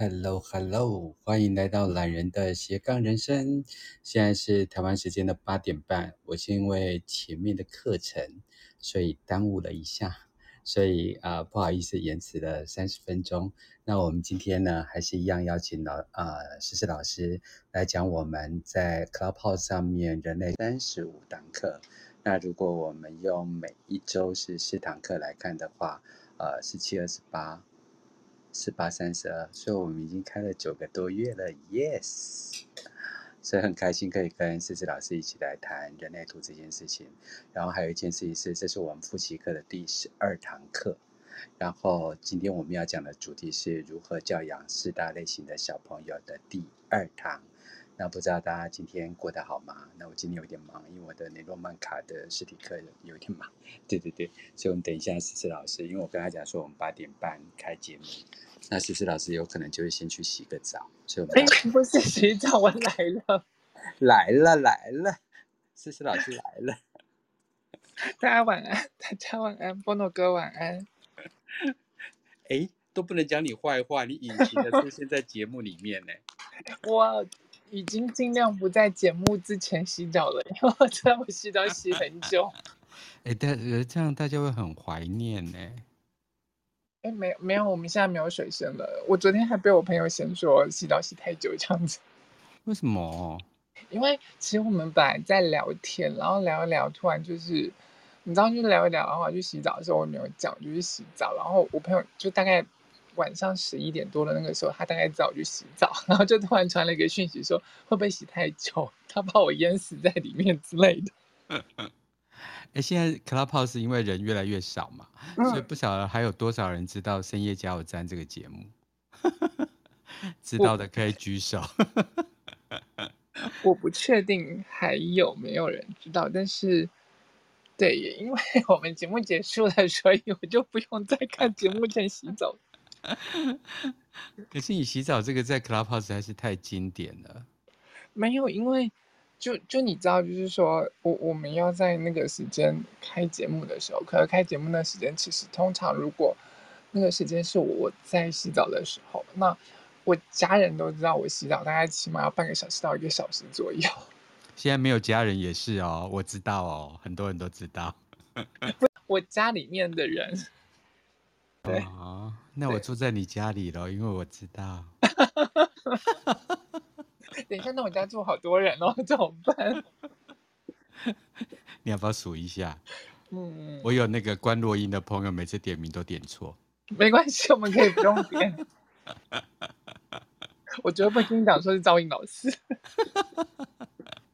Hello，Hello，欢迎来到懒人的斜杠人生。现在是台湾时间的八点半，我是因为前面的课程，所以耽误了一下，所以啊、不好意思，延迟了三十分钟。那我们今天呢，还是一样邀请老啊，诗诗老师来讲我们在 Clubhouse 上面人类三十五堂课。那如果我们用每一周是四堂课来看的话，呃，十七、二十八。四八三十二，所以我们已经开了九个多月了，yes，所以很开心可以跟思思老师一起来谈人类图这件事情。然后还有一件事情是，这是我们复习课的第十二堂课。然后今天我们要讲的主题是如何教养四大类型的小朋友的第二堂。那不知道大家今天过得好吗？那我今天有点忙，因为我的雷诺曼卡的实体课有点忙。对对对，所以我们等一下思思老师，因为我跟他讲说我们八点半开节目，那思思老师有可能就会先去洗个澡，所以我们不是洗澡，我来了，来了来了，思思老师来了，大家晚安，大家晚安，波诺哥晚安。哎，都不能讲你坏话，你隐形的出现在节目里面呢。我。已经尽量不在节目之前洗澡了，因为我知道我洗澡洗很久。哎，但这样大家会很怀念呢。哎，没有没有，我们现在没有水声了。我昨天还被我朋友嫌说洗澡洗太久这样子。为什么？因为其实我们本来在聊天，然后聊一聊，突然就是你知道，就聊一聊，然后去洗澡的时候，我没有讲，就去洗澡，然后我朋友就大概。晚上十一点多的那个时候，他大概早去洗澡，然后就突然传了一个讯息说，会不会洗太久，他怕我淹死在里面之类的。哎，现在 Clubhouse 因为人越来越少嘛，嗯、所以不晓得还有多少人知道深夜加油站这个节目。知道的可以举手。我不确定还有没有人知道，但是对，因为我们节目结束了，所以我就不用再看节目前洗澡。可是你洗澡这个在 Clubhouse 实在是太经典了。没有，因为就就你知道，就是说我我们要在那个时间开节目的时候，可是开节目的时间其实通常如果那个时间是我在洗澡的时候，那我家人都知道我洗澡大概起码要半个小时到一个小时左右。现在没有家人也是哦，我知道哦，很多人都知道。我家里面的人。对哦，那我住在你家里了，因为我知道。等一下，那我家住好多人哦，怎么办？你要不要数一下？嗯，我有那个关洛音的朋友，每次点名都点错。没关系，我们可以不用点。我绝对不会跟你讲说是赵英老师。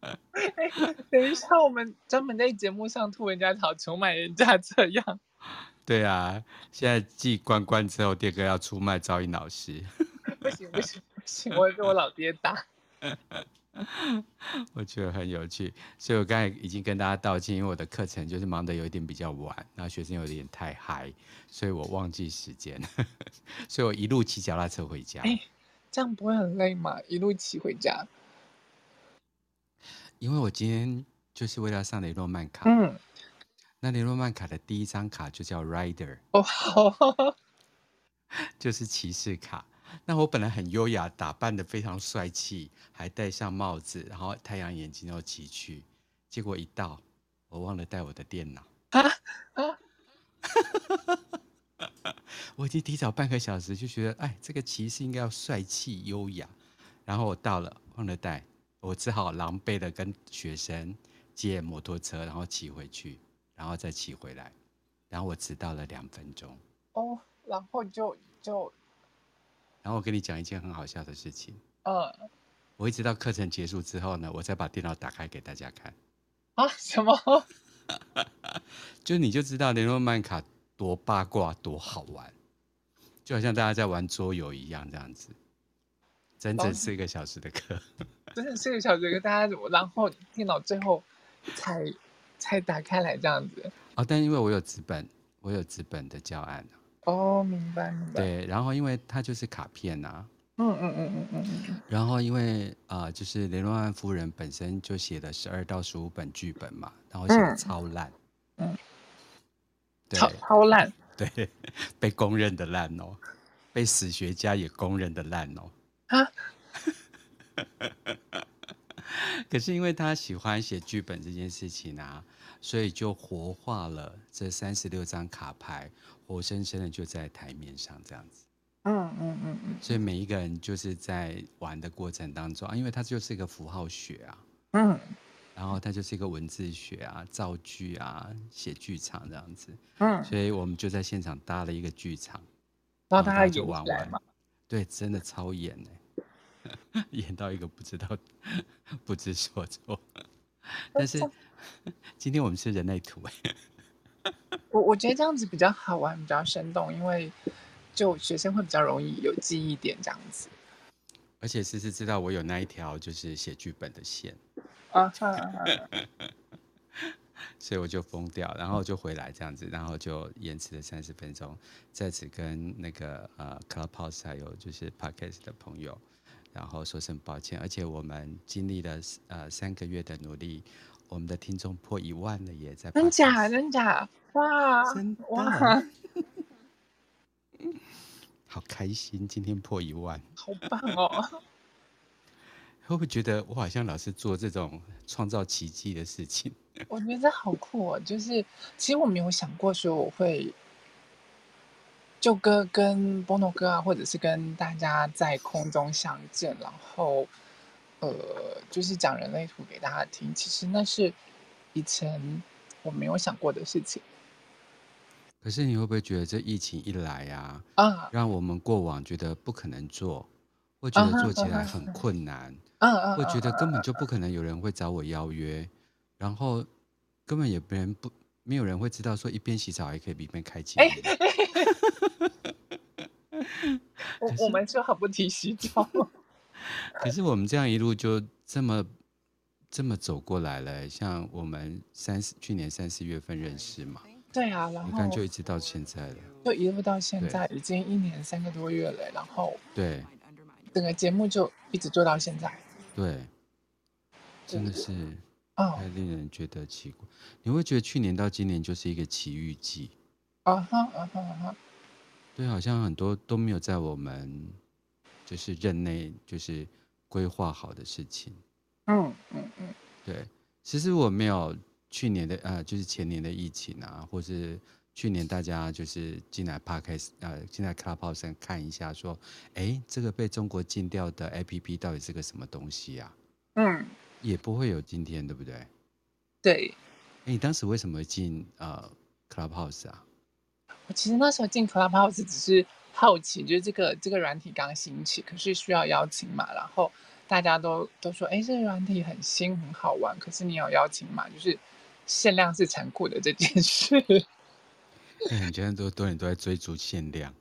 欸，等一下，我们专门在节目上吐人家槽，出卖人家这样。对啊，现在继关关之后，第二个要出卖赵英老师。不行不行不行，我会被我老爹打。我觉得很有趣，所以我刚才已经跟大家道歉，因为我的课程就是忙得有一点比较晚，然后学生有点太嗨，所以我忘记时间，所以我一路骑脚踏车回家。哎，这样不会很累吗？一路骑回家？因为我今天就是为了上雷诺曼卡。嗯。那雷诺曼卡的第一张卡就叫 Rider，哦，就是骑士卡。那我本来很优雅，打扮的非常帅气，还戴上帽子，然后太阳眼镜要骑去。结果一到，我忘了带我的电脑。啊啊！我已经提早半个小时就觉得，哎，这个骑士应该要帅气优雅。然后我到了，忘了带，我只好狼狈的跟学生借摩托车，然后骑回去。然后再骑回来，然后我迟到了两分钟。哦，然后就就，然后我跟你讲一件很好笑的事情。嗯，我一直到课程结束之后呢，我再把电脑打开给大家看。啊？什么？就你就知道雷诺曼卡多八卦多好玩，就好像大家在玩桌游一样这样子。整整四个小时的课。整整四个小时的课，大家？然后电脑最后才。才打开来这样子哦，但因为我有纸本，我有纸本的教案哦，明白明白。对，然后因为它就是卡片呐、啊，嗯嗯嗯嗯嗯嗯。然后因为啊、呃，就是雷诺曼夫人本身就写了十二到十五本剧本嘛，然后写的超烂，嗯，对超超烂，对，被公认的烂哦。被史学家也公认的烂哦。啊？可是因为他喜欢写剧本这件事情啊，所以就活化了这三十六张卡牌，活生生的就在台面上这样子。嗯嗯嗯嗯。所以每一个人就是在玩的过程当中啊，因为它就是一个符号学啊。嗯。然后它就是一个文字学啊，造句啊，写剧场这样子。嗯。所以我们就在现场搭了一个剧场，然后大家就玩玩嘛。对，真的超演呢。演到一个不知道不知所措，但是今天我们是人类图哎，我我觉得这样子比较好玩，比较生动，因为就学生会比较容易有记忆点这样子。而且思思知道我有那一条就是写剧本的线啊，所以我就疯掉，然后就回来这样子，然后就延迟了三十分钟，在此跟那个呃 Clubhouse 还有就是 Podcast 的朋友。然后说声抱歉，而且我们经历了呃三个月的努力，我们的听众破一万了耶，在真假真假哇真的哇，好开心，今天破一万，好棒哦！会不会觉得我好像老是做这种创造奇迹的事情？我觉得好酷哦，就是其实我没有想过说我会。就跟跟波诺哥啊，或者是跟大家在空中相见，然后，呃，就是讲人类图给大家听。其实那是以前我没有想过的事情。可是你会不会觉得这疫情一来呀，啊，让我们过往觉得不可能做，会觉得做起来很困难，嗯嗯，会觉得根本就不可能有人会找我邀约，然后根本也别人不没有人会知道说一边洗澡还可以一边开启。我我们就很不提洗澡，可是我们这样一路就这么这么走过来了。像我们三四去年三四月份认识嘛，对啊，然后你看就一直到现在了，就一路到现在已经一年三个多月了。然后对，整个节目就一直做到现在，对，真的是啊，太令人觉得奇怪。你会觉得去年到今年就是一个奇遇记啊哈啊哈啊哈。对，好像很多都没有在我们就是任内就是规划好的事情。嗯嗯嗯。对，其实我没有去年的呃，就是前年的疫情啊，或是去年大家就是进来 Podcast 呃，进来 Clubhouse 看一下，说，哎，这个被中国禁掉的 APP 到底是个什么东西啊？嗯。也不会有今天，对不对？对。哎，你当时为什么会进呃 Clubhouse 啊？我其实那时候进 Clubhouse 只是好奇，就是这个这个软体刚兴起，可是需要邀请码，然后大家都都说，哎，这个软体很新很好玩，可是你有邀请码，就是限量是残酷的这件事。对，很多人都多人都在追逐限量。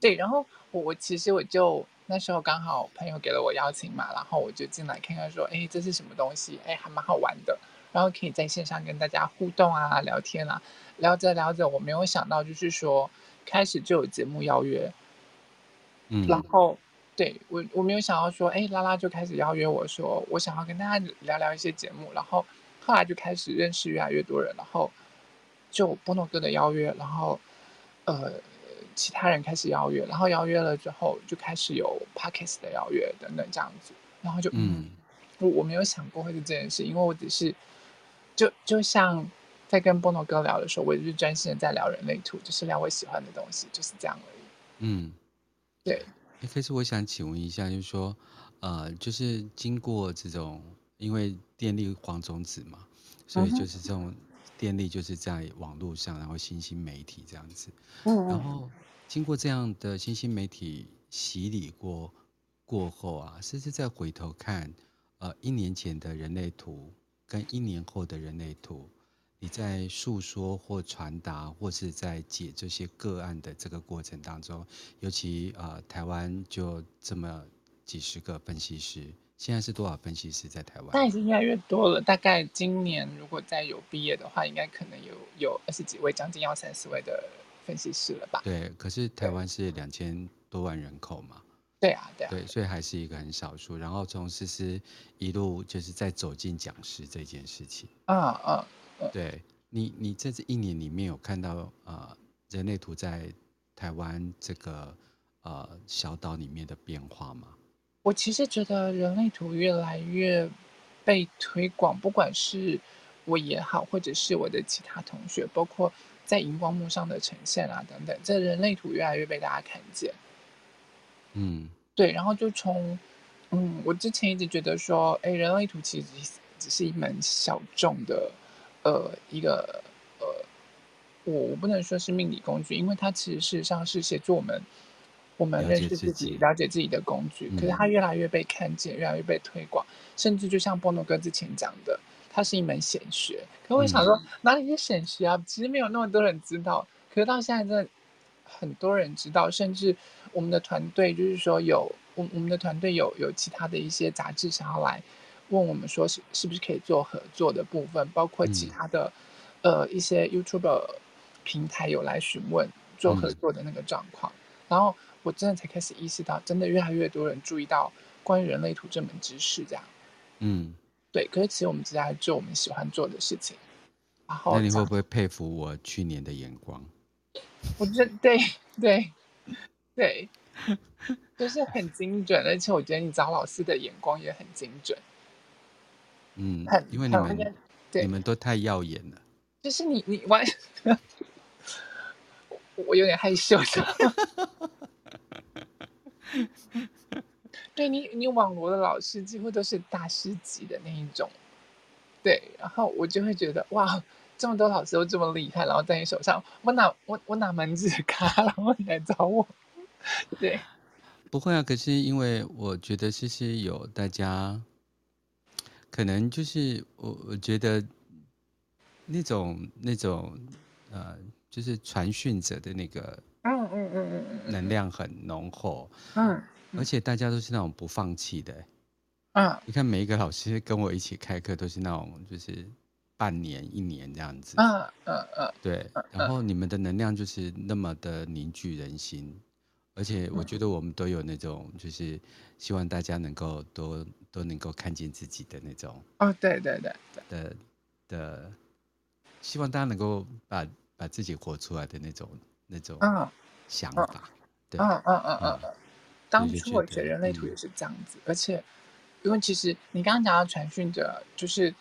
对，然后我我其实我就那时候刚好朋友给了我邀请码，然后我就进来看看，说，哎，这是什么东西？哎，还蛮好玩的，然后可以在线上跟大家互动啊，聊天啊。聊着聊着，我没有想到，就是说开始就有节目邀约，嗯，然后对我我没有想到说，哎，拉拉就开始邀约我说，我想要跟大家聊聊一些节目，然后后来就开始认识越来越多人，然后就波诺哥的邀约，然后呃其他人开始邀约，然后邀约了之后就开始有 Podcast 的邀约等等这样子，然后就嗯，我我没有想过会是这件事，因为我只是就就像。在跟波诺哥聊的时候，我也是专心的在聊人类图，就是聊我喜欢的东西，就是这样而已。嗯，对。可是我想请问一下，就是说，呃，就是经过这种，因为电力黄种子嘛，所以就是这种电力就是在网络上，然后新兴媒体这样子。嗯。然后经过这样的新兴媒体洗礼过过后啊，甚至再回头看，呃，一年前的人类图跟一年后的人类图。你在诉说或传达，或是在解这些个案的这个过程当中，尤其呃，台湾就这么几十个分析师，现在是多少分析师在台湾？那已经越来越多了。大概今年如果再有毕业的话，应该可能有有二十几位，将近要三十位的分析师了吧？对，可是台湾是两千多万人口嘛？对啊，对啊，对，所以还是一个很少数。然后从思思一路就是在走进讲师这件事情，啊啊。对你，你在这一年里面有看到呃，人类图在台湾这个呃小岛里面的变化吗？我其实觉得人类图越来越被推广，不管是我也好，或者是我的其他同学，包括在荧光幕上的呈现啊等等，这人类图越来越被大家看见。嗯，对，然后就从嗯，我之前一直觉得说，哎，人类图其实只是一门小众的呃一个呃，我我不能说是命理工具，因为它其实事实上是协助我们。我们认识自己，了解自己的工具，可是它越来越被看见，越来越被推广，甚至就像波诺哥之前讲的，它是一门显学。可我想说，哪里是显学啊？其实没有那么多人知道。可是到现在，真的很多人知道，甚至我们的团队就是说有我我们的团队有有其他的一些杂志想要来问我们说是是不是可以做合作的部分，包括其他的呃一些 YouTube 平台有来询问做合作的那个状况，然后。我真的才开始意识到，真的越来越多人注意到关于人类图这门知识，这样。嗯，对。可是其实我们只在做我们喜欢做的事情。然后，那你会不会佩服我去年的眼光？我觉得对对对，就是很精准，而且我觉得你找老师的眼光也很精准。嗯，很因为你们对你们都太耀眼了。就是你你完，我有点害羞的。对你，你网罗的老师几乎都是大师级的那一种，对，然后我就会觉得哇，这么多老师都这么厉害，然后在你手上，我哪我我哪门子咖，然后你来找我，对，不会啊，可是因为我觉得其实有大家，可能就是我我觉得那种那种呃，就是传讯者的那个。嗯嗯嗯嗯能量很浓厚，嗯，而且大家都是那种不放弃的，嗯，你看每一个老师跟我一起开课都是那种就是半年一年这样子，嗯嗯嗯，对，然后你们的能量就是那么的凝聚人心，而且我觉得我们都有那种就是希望大家能够都都能够看见自己的那种，哦，对对对，的的，希望大家能够把把自己活出来的那种。那种想法，嗯、对，嗯嗯嗯嗯嗯。当初我觉得人类图也是这样子，嗯、而且，因为其实你刚刚讲到传讯者，就是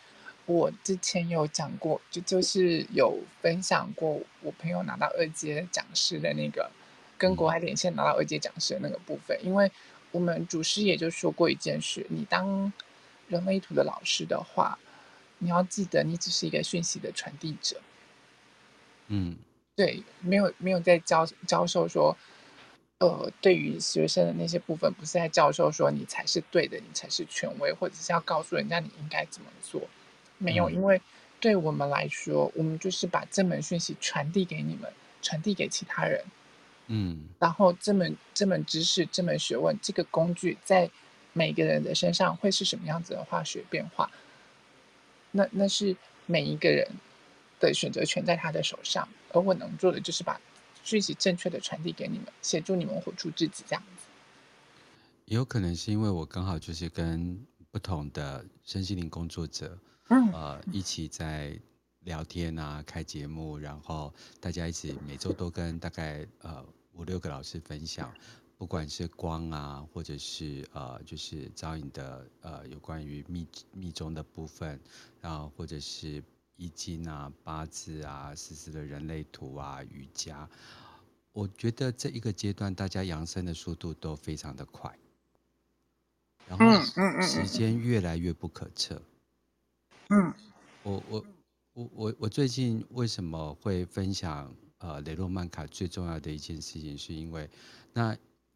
我之前有讲过，就就是有分享过我朋友拿到二阶讲师的那个，跟国外连线拿到二阶讲师的那个部分。嗯、因为我们主师也就说过一件事：你当人类图的老师的话，你要记得，你只是一个讯息的传递者。嗯。对，没有没有在教教授说，呃，对于学生的那些部分，不是在教授说你才是对的，你才是权威，或者是要告诉人家你应该怎么做。没有，因为对我们来说，我们就是把这门讯息传递给你们，传递给其他人。嗯，然后这门这门知识、这门学问、这个工具，在每个人的身上会是什么样子的化学变化？那那是每一个人的选择权在他的手上。而我能做的就是把讯息正确的传递给你们，协助你们活出自己，这样子。也有可能是因为我刚好就是跟不同的身心灵工作者，嗯，呃，一起在聊天啊，开节目，然后大家一起每周都跟大概呃五六个老师分享，不管是光啊，或者是呃就是招引的呃有关于密密宗的部分，然后或者是。易经啊，八字啊，实时的人类图啊，瑜伽，我觉得这一个阶段大家扬升的速度都非常的快，然后时间越来越不可测。嗯，我我我我我最近为什么会分享呃雷诺曼卡最重要的一件事情，是因为那。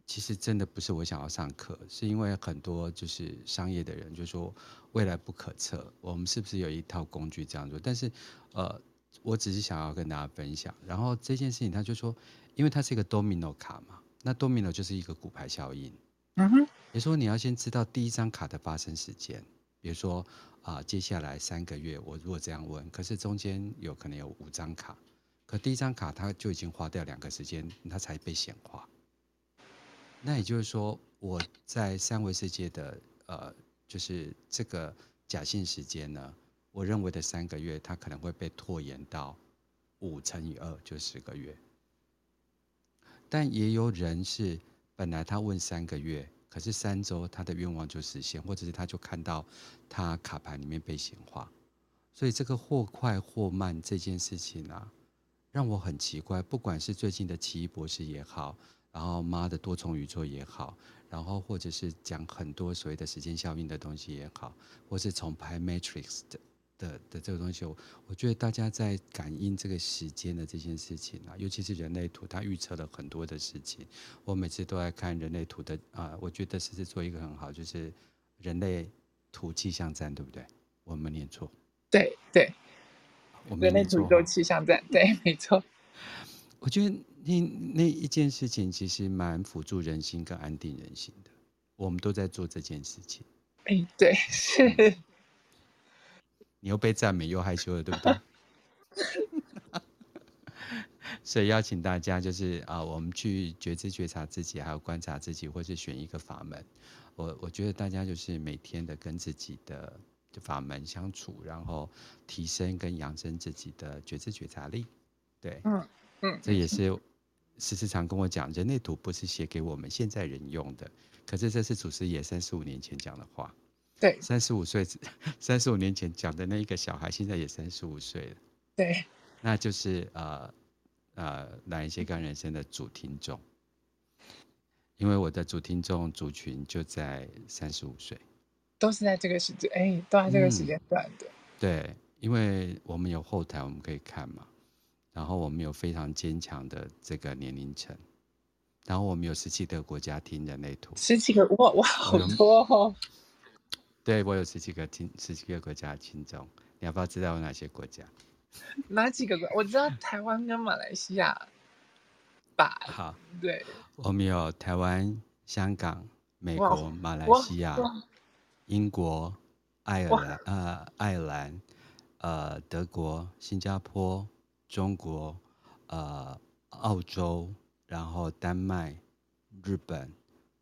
其实真的不是我想要上课，是因为很多就是商业的人就说未来不可测，我们是不是有一套工具这样做？但是，呃，我只是想要跟大家分享。然后这件事情他就说，因为它是一个 domino 卡嘛，那 domino 就是一个骨牌效应。嗯哼，也说你要先知道第一张卡的发生时间，比如说啊、呃，接下来三个月，我如果这样问，可是中间有可能有五张卡，可第一张卡它就已经花掉两个时间，它才被显化。那也就是说，我在三维世界的呃，就是这个假性时间呢，我认为的三个月，它可能会被拖延到五乘以二，就十个月。但也有人是本来他问三个月，可是三周他的愿望就实现，或者是他就看到他卡牌里面被显化。所以这个或快或慢这件事情啊，让我很奇怪。不管是最近的奇异博士也好，然后妈的多重宇宙也好，然后或者是讲很多所谓的时间效应的东西也好，或是从拍 Matrix 的。的的这个东西，我我觉得大家在感应这个时间的这件事情啊，尤其是人类图，它预测了很多的事情。我每次都在看人类图的啊、我觉得是是做一个很好，就是人类图气象站，对不对？我们念错。对对，我们人类图做气象站，对，没错。我觉得那那一件事情其实蛮辅助人心跟安定人心的，我们都在做这件事情。哎，对，是。嗯 你又被赞美又害羞了，对不对？所以邀请大家就是啊，我们去觉知觉察自己，还有观察自己，或是选一个法门。我我觉得大家就是每天的跟自己的法门相处，然后提升跟养生自己的觉知觉察力。对，嗯嗯，这也是时时常跟我讲，人类图不是写给我们现在人用的，可是这是祖师爷三十五年前讲的话。对，三十五岁，三十五年前讲的那一个小孩，现在也三十五岁了。对，那就是呃呃，哪一些干人生的主听众，因为我的主听众族群就在三十五岁，都是在这个时间，哎，都在这个时间段的。嗯。对，因为我们有后台，我们可以看嘛，然后我们有非常坚强的这个年龄层，然后我们有十七个国家听人类图，十几个，哇哇，好多哦。对，我有十七个听，十七个国家的听众，你要不要知道有哪些国家？哪几个国？我知道台湾跟马来西亚吧。好，对，我们有台湾、香港、美国、马来西亚、英国、爱尔兰、呃，爱尔兰、呃，德国、新加坡、中国、呃，澳洲，然后丹麦、日本、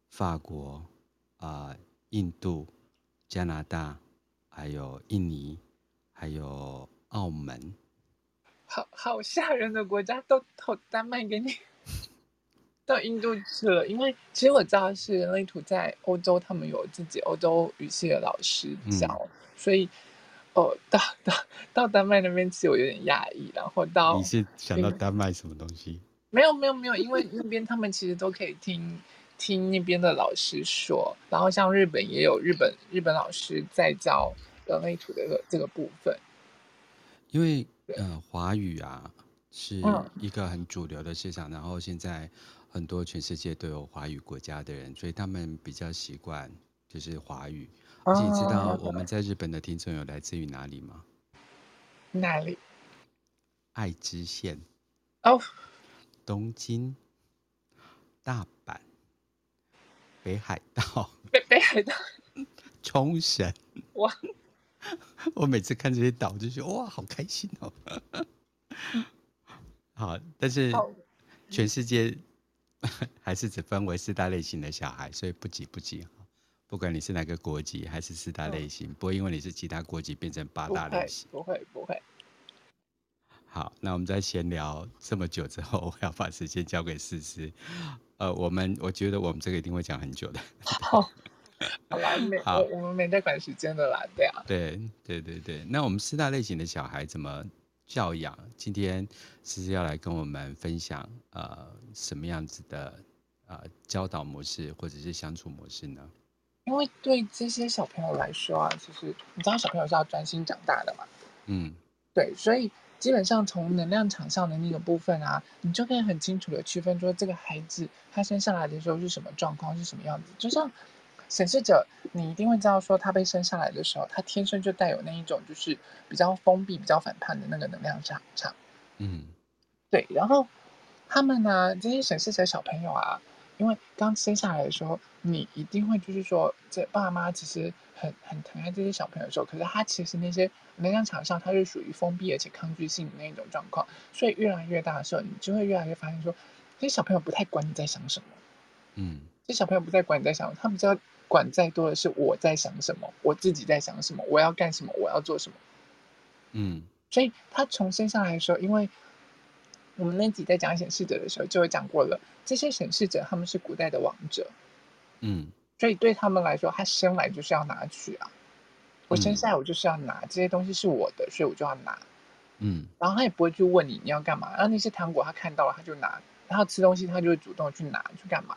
法国、啊、呃，印度。加拿大，还有印尼，还有澳门，好好吓人的国家都投丹麦给你，到印度去了。因为其实我知道是人类图在欧洲，他们有自己欧洲语系的老师教，嗯、所以哦，到到到丹麦那边其实我有点讶异。然后到你是想到丹麦什么东西？没有没有没有，因为那边他们其实都可以听。听那边的老师说，然后像日本也有日本日本老师在教人类图的这个这个部分。因为呃华语啊是一个很主流的市场，嗯，然后现在很多全世界都有华语国家的人，所以他们比较习惯就是华语。而且你知道我们在日本的听众有来自于哪里吗？哪里？爱知县。哦。东京。大阪。北海道，北北海道，冲绳，哇！我每次看这些岛就觉得哇，好开心哦。好，但是全世界 还是只分为四大类型的小孩，所以不急不急。不管你是哪个国籍，还是四大类型，不会因为你是其他国籍变成八大类型。不会不会。好，那我们在闲聊这么久之后，我要把时间交给思思。呃，我们我觉得我们这个一定会讲很久的。好，好啦，没 好，我们没在管时间的啦，对啊。对对对对，那我们四大类型的小孩怎么教养？今天思思要来跟我们分享，呃，什么样子的呃教导模式或者是相处模式呢？因为对这些小朋友来说啊，其实你知道小朋友是要专心长大的嘛。嗯，对，所以。基本上从能量场上的那个部分啊，你就可以很清楚的区分说这个孩子他生下来的时候是什么状况，是什么样子。就像显示者，你一定会知道说他被生下来的时候，他天生就带有那一种就是比较封闭、比较反叛的那个能量场场。嗯，对。然后他们呢、啊，这些显示者小朋友啊，因为刚生下来的时候，你一定会就是说，这爸妈其实很很疼爱这些小朋友的时候，可是他其实那些。能量场上，他是属于封闭而且抗拒性的那一种状况，所以越来越大的时候，你就会越来越发现说，这些小朋友不太管你在想什么，嗯，这些小朋友不再管你在想什么，他比较管再多的是我在想什么，我自己在想什么，我要干什么，我要做什么，嗯，所以他从身上来的时候，因为我们那集在讲显示者的时候，就有讲过了。这些显示者他们是古代的王者，嗯，所以对他们来说，他生来就是要拿取啊。我生下来我就是要拿、嗯、这些东西是我的，所以我就要拿。嗯，然后他也不会去问你你要干嘛，然后那些糖果他看到了他就拿，然后吃东西他就会主动去拿去干嘛。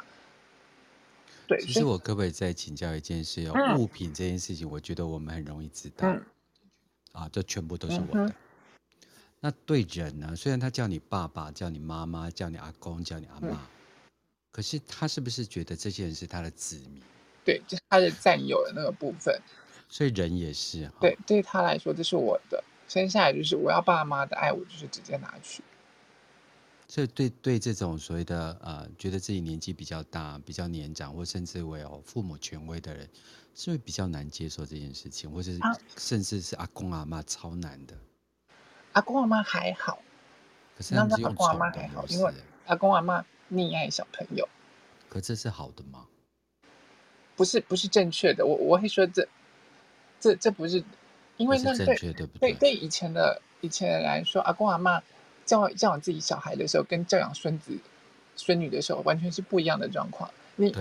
对，其实我可不可以再请教一件事哦？嗯、物品这件事情，我觉得我们很容易知道，嗯、啊，这全部都是我的。嗯、那对人呢？虽然他叫你爸爸，叫你妈妈，叫你阿公，叫你阿妈，嗯、可是他是不是觉得这些人是他的子民？对，就是他的占有的那个部分。所以人也是。对，对他来说，这是我的。生下来就是我要爸妈的爱，我就是直接拿去。所以对对这种所谓的呃，觉得自己年纪比较大、比较年长，或甚至为有父母权威的人，是不是比较难接受这件事情，或者是、啊、甚至是阿公阿妈超难的？阿公阿妈还好，可是他们是用宠的，还好，因为阿公阿妈溺爱小朋友。可这是好的吗？不是，不是正确的。我我会说这这这不是。因为那对对对，以前的以前人来说，阿公阿嬷教教养自己小孩的时候，跟教养孙子孙女的时候，完全是不一样的状况。你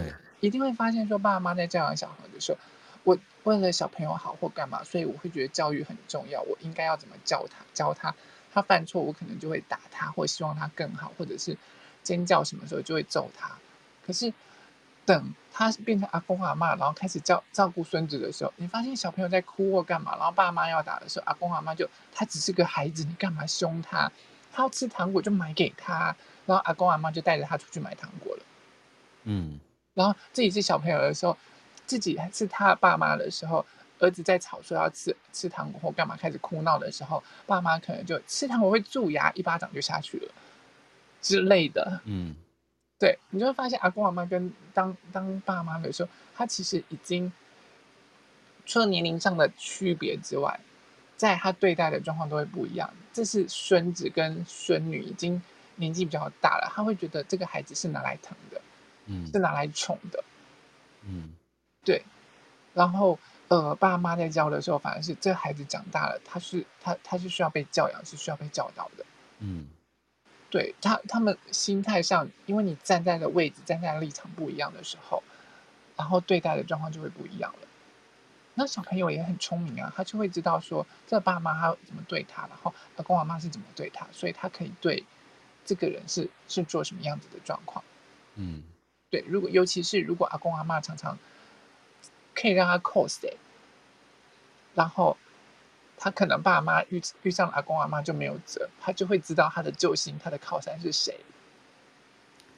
一定会发现，说爸爸妈妈在教养小孩的时候，我为了小朋友好或干嘛，所以我会觉得教育很重要。我应该要怎么教他？教他，他犯错，我可能就会打他，或希望他更好，或者是尖叫什么时候就会揍他。可是。等他变成阿公阿妈，然后开始照照顾孙子的时候，你发现小朋友在哭或干嘛，然后爸妈要打的时候，阿公阿妈就他只是个孩子，你干嘛凶他？他要吃糖果就买给他，然后阿公阿妈就带着他出去买糖果了。嗯，然后自己是小朋友的时候，自己是他爸妈的时候，儿子在吵说要吃吃糖果或干嘛，开始哭闹的时候，爸妈可能就吃糖果会蛀牙，一巴掌就下去了之类的。嗯。对，你就会发现阿公阿妈跟当当爸妈的时候，他其实已经除了年龄上的区别之外，在他对待的状况都会不一样。这是孙子跟孙女已经年纪比较大了，他会觉得这个孩子是拿来疼的，嗯，是拿来宠的，嗯，对。然后呃，爸妈在教的时候，反而是这个孩子长大了，他是他他是需要被教养，是需要被教导的，嗯。对他，他们心态上，因为你站在的位置、站在的立场不一样的时候，然后对待的状况就会不一样了。那小朋友也很聪明啊，他就会知道说，这爸妈他怎么对他，然后阿公阿妈是怎么对他，所以他可以对这个人是是做什么样子的状况。嗯，对，如果尤其是如果阿公阿妈常常可以让他 cos，然后。他可能爸妈遇遇上阿公阿妈就没有辙，他就会知道他的救星，他的靠山是谁。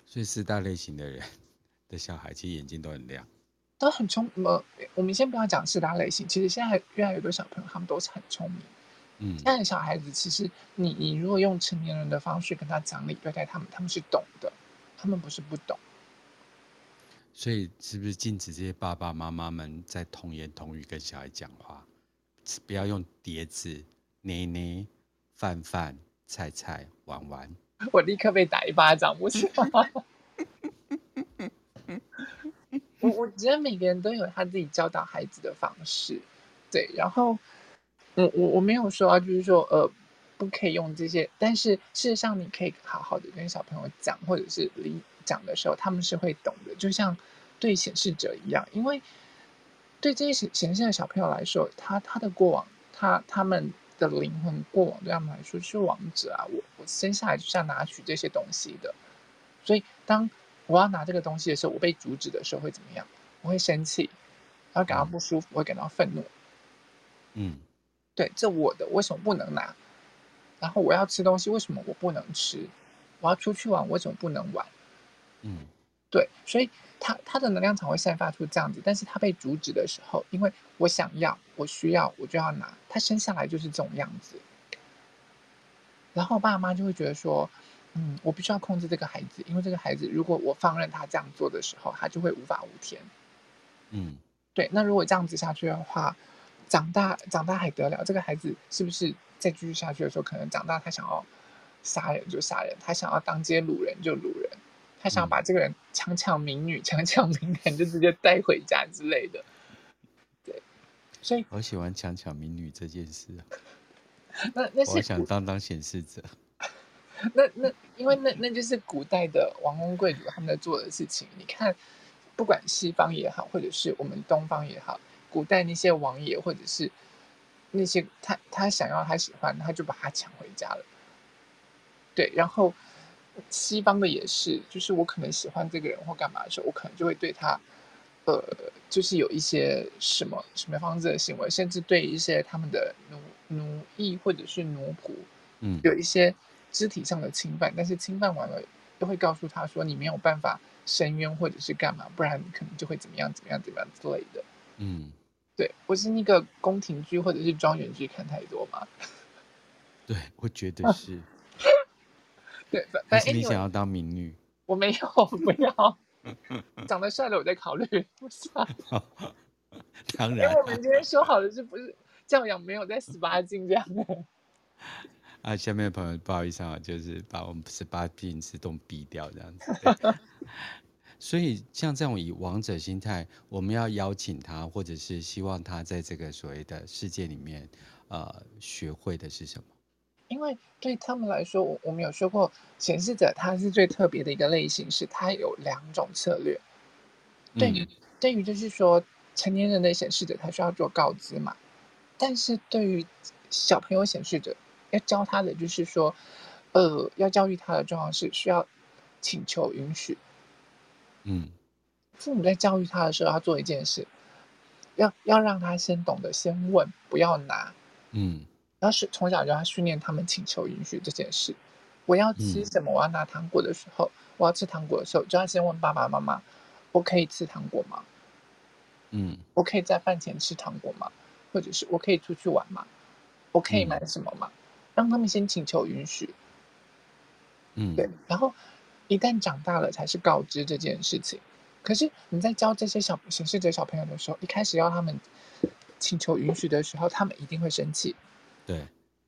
所以四大类型的人 的小孩，其实眼睛都很亮，都很聪明。我们先不要讲四大类型，其实现在越来越多小朋友他们都是很聪明。嗯，现在小孩子其实你你如果用成年人的方式跟他讲理对待他们，他们是懂的，他们不是不懂。所以是不是禁止这些爸爸妈妈们在童言童语跟小孩讲话？不要用碟子、捏捏、饭饭、菜菜、玩玩。我立刻被打一巴掌，不是吗？我我觉得每个人都有他自己教导孩子的方式，对。然后，我我我没有说啊，就是说呃，不可以用这些。但是事实上，你可以好好的跟小朋友讲，或者是你讲的时候，他们是会懂的。就像对显示者一样，因为。对这些显显示的小朋友来说，他他的过往，他他们的灵魂过往对他们来说是王者啊！我我生下来就是要拿取这些东西的，所以当我要拿这个东西的时候，我被阻止的时候会怎么样？我会生气，然后感到不舒服，我会感到愤怒。嗯，对，这我的为什么不能拿？然后我要吃东西，为什么我不能吃？我要出去玩，为什么不能玩？嗯，对，所以。他他的能量场会散发出这样子，但是他被阻止的时候，因为我想要，我需要，我就要拿。他生下来就是这种样子，然后爸妈就会觉得说，嗯，我必须要控制这个孩子，因为这个孩子如果我放任他这样做的时候，他就会无法无天。嗯，对。那如果这样子下去的话，长大长大还得了？这个孩子是不是再继续下去的时候，可能长大他想要杀人就杀人，他想要当街掳人就掳人。他想要把这个人强抢民女、强抢民男，就直接带回家之类的。对，所以我喜欢强抢民女这件事啊。那那是我想当当显示者。那那因为那那就是古代的王公贵族他们在做的事情。你看，不管西方也好，或者是我们东方也好，古代那些王爷或者是那些他他想要他喜欢，他就把他抢回家了。对，然后西方的也是，就是我可能喜欢这个人或干嘛的时候，我可能就会对他。呃，就是有一些什么什么方式的行为，甚至对一些他们的奴奴役或者是奴仆，嗯，有一些肢体上的侵犯，但是侵犯完了，都会告诉他说你没有办法申冤或者是干嘛，不然你可能就会怎么样怎么样怎么样之类的。嗯，对，我是那个宫廷剧或者是庄园剧看太多嘛。对，我觉得 是。啊、对，但是你想要当民女？我没有，不要。长得帅的我在考虑，不是啊？当然，因为我们今天说好的是不是教养没有在十八禁这样的。啊，下面的朋友不好意思啊，就是把我们十八禁自动毙掉这样子。所以像这种以王者心态，我们要邀请他，或者是希望他在这个所谓的世界里面，呃，学会的是什么？因为对他们来说，我我们有说过，显示者他是最特别的一个类型，是他有两种策略。对于、嗯、对于就是说成年人的显示者，他需要做告知嘛。但是对于小朋友显示者，要教他的就是说，呃，要教育他的状况是需要请求允许。嗯，父母在教育他的时候，要做一件事，要要让他先懂得先问，不要拿。嗯。然后是从小就要训练他们请求允许这件事。我要吃什么？我要拿糖果的时候，嗯、我要吃糖果的时候，就要先问爸爸妈妈：“我可以吃糖果吗？”嗯，我可以在饭前吃糖果吗？或者是我可以出去玩吗？我可以买什么吗？嗯、让他们先请求允许。嗯，对。然后一旦长大了，才是告知这件事情。可是你在教这些小显示者小朋友的时候，一开始要他们请求允许的时候，他们一定会生气。对，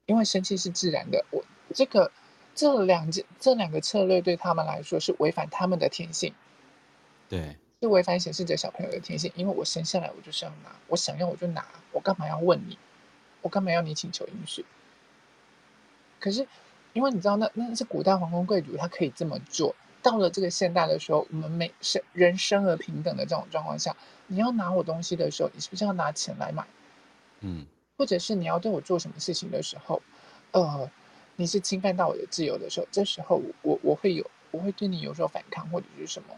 因为生气是自然的。我这个这两件这两个策略对他们来说是违反他们的天性。对，是违反显示者小朋友的天性。因为我生下来我就是要拿，我想要我就拿，我干嘛要问你？我干嘛要你请求允许？可是，因为你知道那，那那是古代皇宫贵族，他可以这么做。到了这个现代的时候，我们每生人生而平等的这种状况下，你要拿我东西的时候，你是不是要拿钱来买？嗯。或者是你要对我做什么事情的时候，呃，你是侵犯到我的自由的时候，这时候我我我会有我会对你有所反抗或者是什么，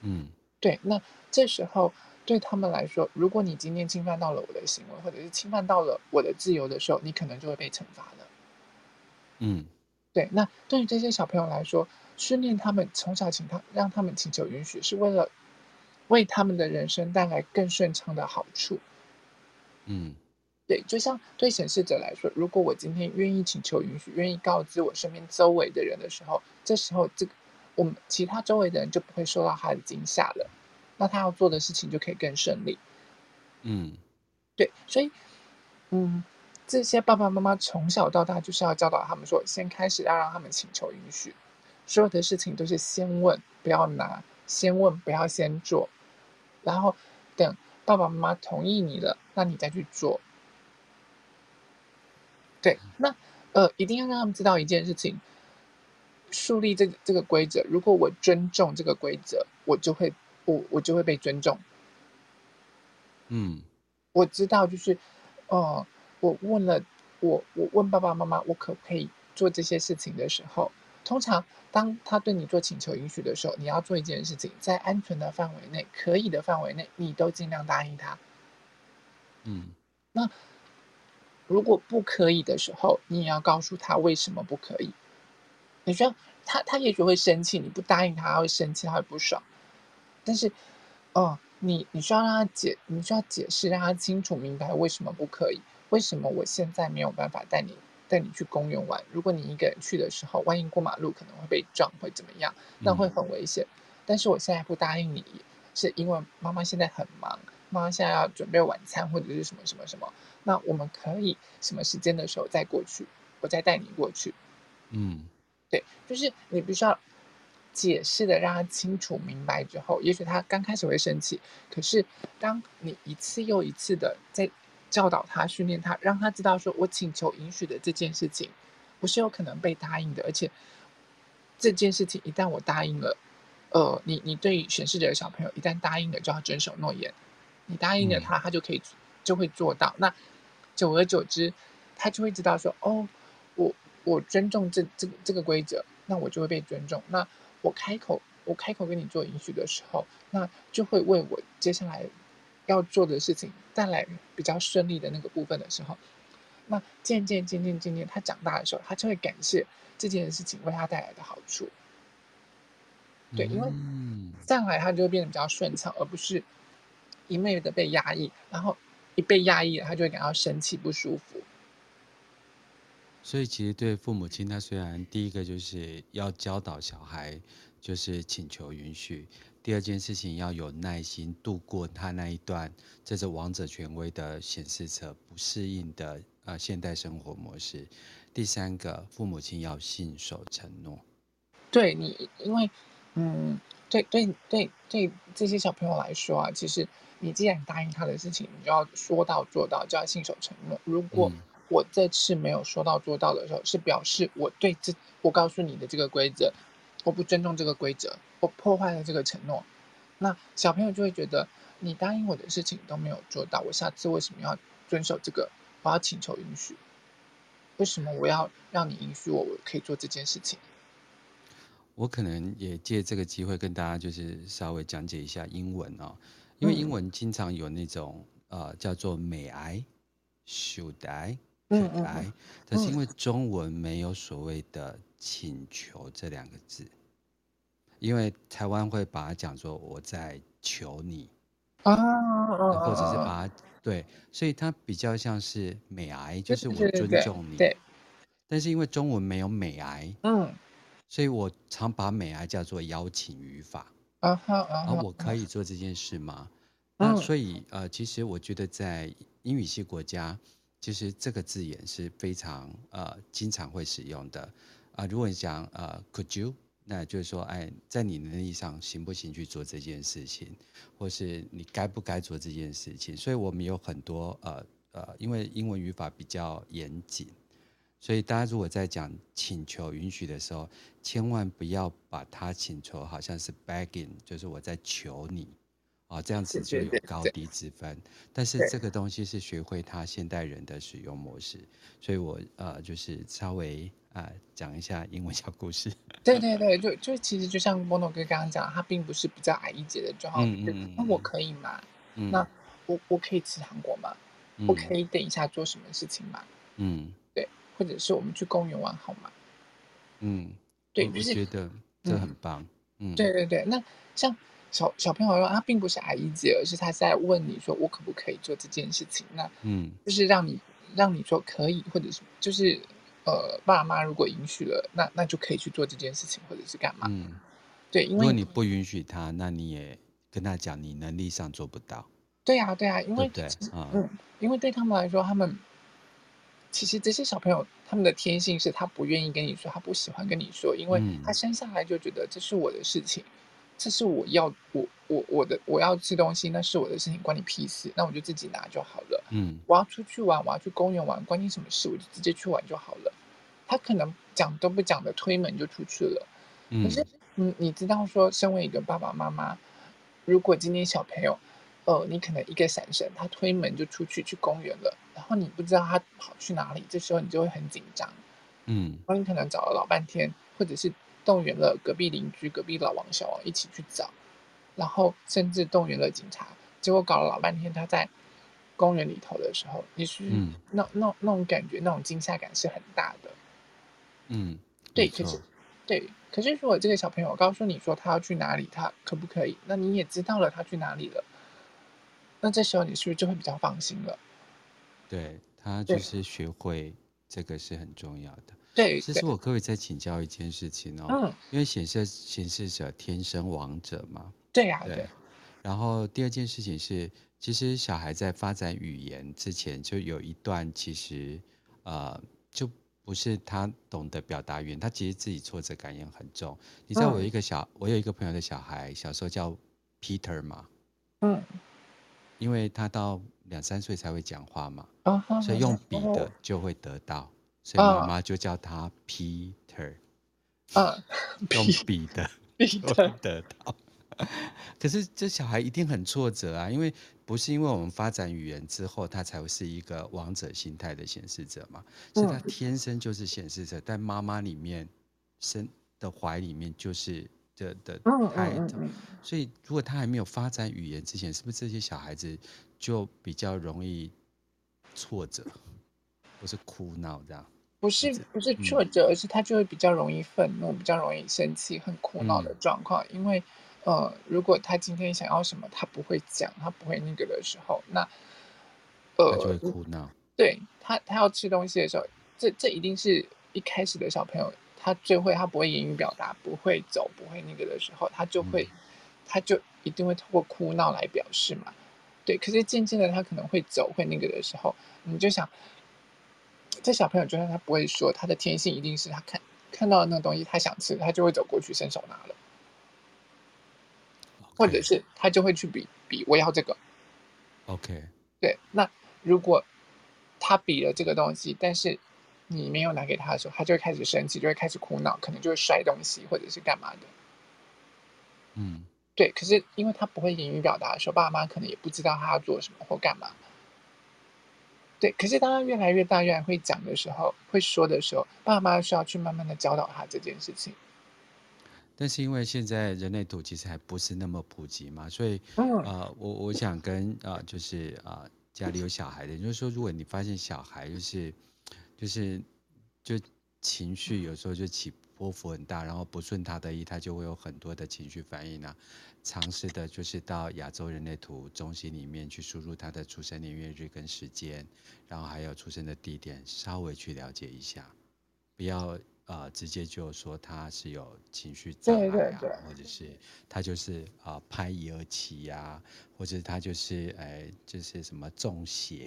嗯，对，那这时候对他们来说，如果你今天侵犯到了我的行为，或者是侵犯到了我的自由的时候，你可能就会被惩罚了，嗯，对，那对于这些小朋友来说，训练他们从小请他让他们请求允许，是为了为他们的人生带来更顺畅的好处，嗯。对，就像对显示者来说，如果我今天愿意请求允许，愿意告知我身边周围的人的时候，这时候这个我们其他周围的人就不会受到他的惊吓了，那他要做的事情就可以更顺利。嗯，对，所以，嗯，这些爸爸妈妈从小到大就是要教导他们说，先开始要让他们请求允许，所有的事情都是先问，不要拿，先问，不要先做，然后等爸爸妈妈同意你了，那你再去做。对，那呃，一定要让他们知道一件事情，树立这个这个规则。如果我尊重这个规则，我就会我我就会被尊重。嗯，我知道，就是哦、呃，我问了我我问爸爸妈妈，我可不可以做这些事情的时候，通常当他对你做请求允许的时候，你要做一件事情，在安全的范围内，可以的范围内，你都尽量答应他。嗯，那。如果不可以的时候，你也要告诉他为什么不可以。你说他，他也许会生气，你不答应他，他会生气，他会不爽。但是，哦，你你需要让他解，你需要解释，让他清楚明白为什么不可以，为什么我现在没有办法带你带你去公园玩。如果你一个人去的时候，万一过马路可能会被撞，会怎么样？那会很危险。嗯。但是我现在不答应你，是因为妈妈现在很忙。妈妈现在要准备晚餐或者是什么什么什么，那我们可以什么时间的时候再过去，我再带你过去。嗯，对，就是你必须要解释的让他清楚明白之后，也许他刚开始会生气，可是当你一次又一次的在教导他、训练他，让他知道说我请求允许的这件事情，我是有可能被答应的，而且这件事情一旦我答应了，呃，你你对显示者的小朋友一旦答应了，就要遵守诺言。你答应了他，他就可以就会做到。那久而久之，他就会知道说，哦，我我尊重这这个这个规则，那我就会被尊重。那我开口我开口跟你做允许的时候，那就会为我接下来要做的事情带来比较顺利的那个部分的时候，那渐渐渐渐渐渐，他长大的时候，他就会感谢这件事情为他带来的好处。对，因为再来他就会变得比较顺畅，而不是一味的被压抑，然后一被压抑了，他就会感到生气不舒服。所以，其实对父母亲，他虽然第一个就是要教导小孩，就是请求允许；第二件事情要有耐心度过他那一段，这是王者权威的显示者不适应的呃现代生活模式；第三个，父母亲要信守承诺。对你，因为嗯，对对对对，这些小朋友来说啊，其实你既然答应他的事情，你就要说到做到，就要信守承诺。如果、嗯我这次没有说到做到的时候，是表示我对这我告诉你的这个规则，我不尊重这个规则，我破坏了这个承诺。那小朋友就会觉得你答应我的事情都没有做到，我下次为什么要遵守这个？我要请求允许。为什么我要让你允许我？我可以做这件事情？我可能也借这个机会跟大家就是稍微讲解一下英文哦，因为英文经常有那种、嗯、呃叫做 May I，Should I？嗯嗯，来，但是因为中文没有所谓的请求这两个字，因为台湾会把它讲作我在求你啊，或者是把它对，所以它比较像是 may I，就是我尊重你。对。但是因为中文没有 may I，嗯，所以我常把 may I 叫做邀请语法啊哈啊，我可以做这件事吗？那所以呃，其实我觉得在英语系国家。其实这个字眼是非常呃经常会使用的啊、呃。如果你讲呃 could you，那就是说哎，在你能力上行不行去做这件事情，或是你该不该做这件事情。所以我们有很多呃呃，因为英文语法比较严谨，所以大家如果在讲请求允许的时候，千万不要把它请求好像是 begging，就是我在求你。哦，这样子就有高低之分，但是这个东西是学会它现代人的使用模式，所以我呃就是稍微啊、呃、讲一下英文小故事。对对对，就就其实就像波诺哥刚刚讲，他并不是比较矮一截的状况，嗯嗯，那我可以吗？嗯、那我我可以吃糖果吗？嗯、我可以等一下做什么事情吗？嗯，对，或者是我们去公园玩好吗？嗯，对，我觉得这很棒。嗯，对对对，那像。小小朋友说，他并不是矮一截，而是他在问你说，我可不可以做这件事情？那嗯，就是让你让你说可以，或者是就是呃，爸妈如果允许了，那那就可以去做这件事情，或者是干嘛？嗯，对，因为如果你不允许他，那你也跟他讲，你能力上做不到。对呀、啊，对呀、啊，因为对，对，嗯，因为对他们来说，他们其实这些小朋友他们的天性是他不愿意跟你说，他不喜欢跟你说，因为他生下来就觉得这是我的事情。这是我要我我我的我要吃东西，那是我的事情，关你屁事。那我就自己拿就好了。嗯，我要出去玩，我要去公园玩，关你什么事？我就直接去玩就好了。他可能讲都不讲的推门就出去了。嗯，可是你你知道说，身为一个爸爸妈妈，如果今天小朋友，呃，你可能一个闪神，他推门就出去去公园了，然后你不知道他跑去哪里，这时候你就会很紧张。嗯，然后你可能找了老半天，或者是。动员了隔壁邻居、隔壁老王、小王一起去找，然后甚至动员了警察，结果搞了老半天，他在公园里头的时候，你是那那那种感觉，那种惊吓感是很大的。嗯，对，可是对，可是如果这个小朋友告诉你说他要去哪里，他可不可以？那你也知道了他去哪里了，那这时候你是不是就会比较放心了？对，他就是学会这个是很重要的。对，其实我可以再请教一件事情哦，嗯，因为显示显示者天生王者嘛，对呀，对。然后第二件事情是，其实小孩在发展语言之前，就有一段其实呃，就不是他懂得表达语言，他其实自己挫折感也很重。你知道我有一个小，我有一个朋友的小孩，小时候叫 Peter 嘛，嗯，因为他到两三岁才会讲话嘛，所以用笔的就会得到。所以妈妈就叫他 Peter，嗯，用 彼得，彼得得到。可是这小孩一定很挫折啊，因为不是因为我们发展语言之后，他才会是一个王者心态的显示者嘛，是他天生就是显示者，在妈妈里面生的怀里面就是的的孩子，所以如果他还没有发展语言之前，是不是这些小孩子就比较容易挫折，不是哭闹这样？不是不是？挫折，而是他就会比较容易愤怒，比较容易生气，很苦恼的状况，因为。呃，如果他今天想要什么，他不会讲，他不会那个的时候，那呃，他就会哭闹。对他，他要吃东西的时候，这这一定是一开始的小朋友，他最会，他不会言语表达，不会走，不会那个的时候，他就会，嗯、他就一定会通过哭闹来表示嘛。对，可是渐渐的，他可能会走，会那个的时候，你就想，这小朋友就算他不会说，他的天性一定是他看看到的那个东西，他想吃，他就会走过去伸手拿了。或者是他就会去比比，我要这个，OK，对。那如果他比了这个东西，但是你没有拿给他的时候，他就会开始生气，就会开始哭闹，可能就会摔东西或者是干嘛的。嗯，对。可是因为他不会言语表达的时候，爸妈可能也不知道他要做什么或干嘛。对。可是当他越来越大，越来越会讲的时候，会说的时候，爸妈需要去慢慢的教导他这件事情。但是因为现在人类图其实还不是那么普及嘛，所以，呃，我我想跟啊、呃，就是啊、呃，家里有小孩的，就是说，如果你发现小孩就是，就是，就情绪有时候就起波幅很大，然后不顺他的意，他就会有很多的情绪反应啊。尝试的就是到亚洲人类图中心里面去输入他的出生年月日跟时间，然后还有出生的地点，稍微去了解一下，不要。呃，直接就说他是有情绪障碍啊，对对。对，或者是他就是啊、呃、拍一二七呀，或者他就是哎就是什么中邪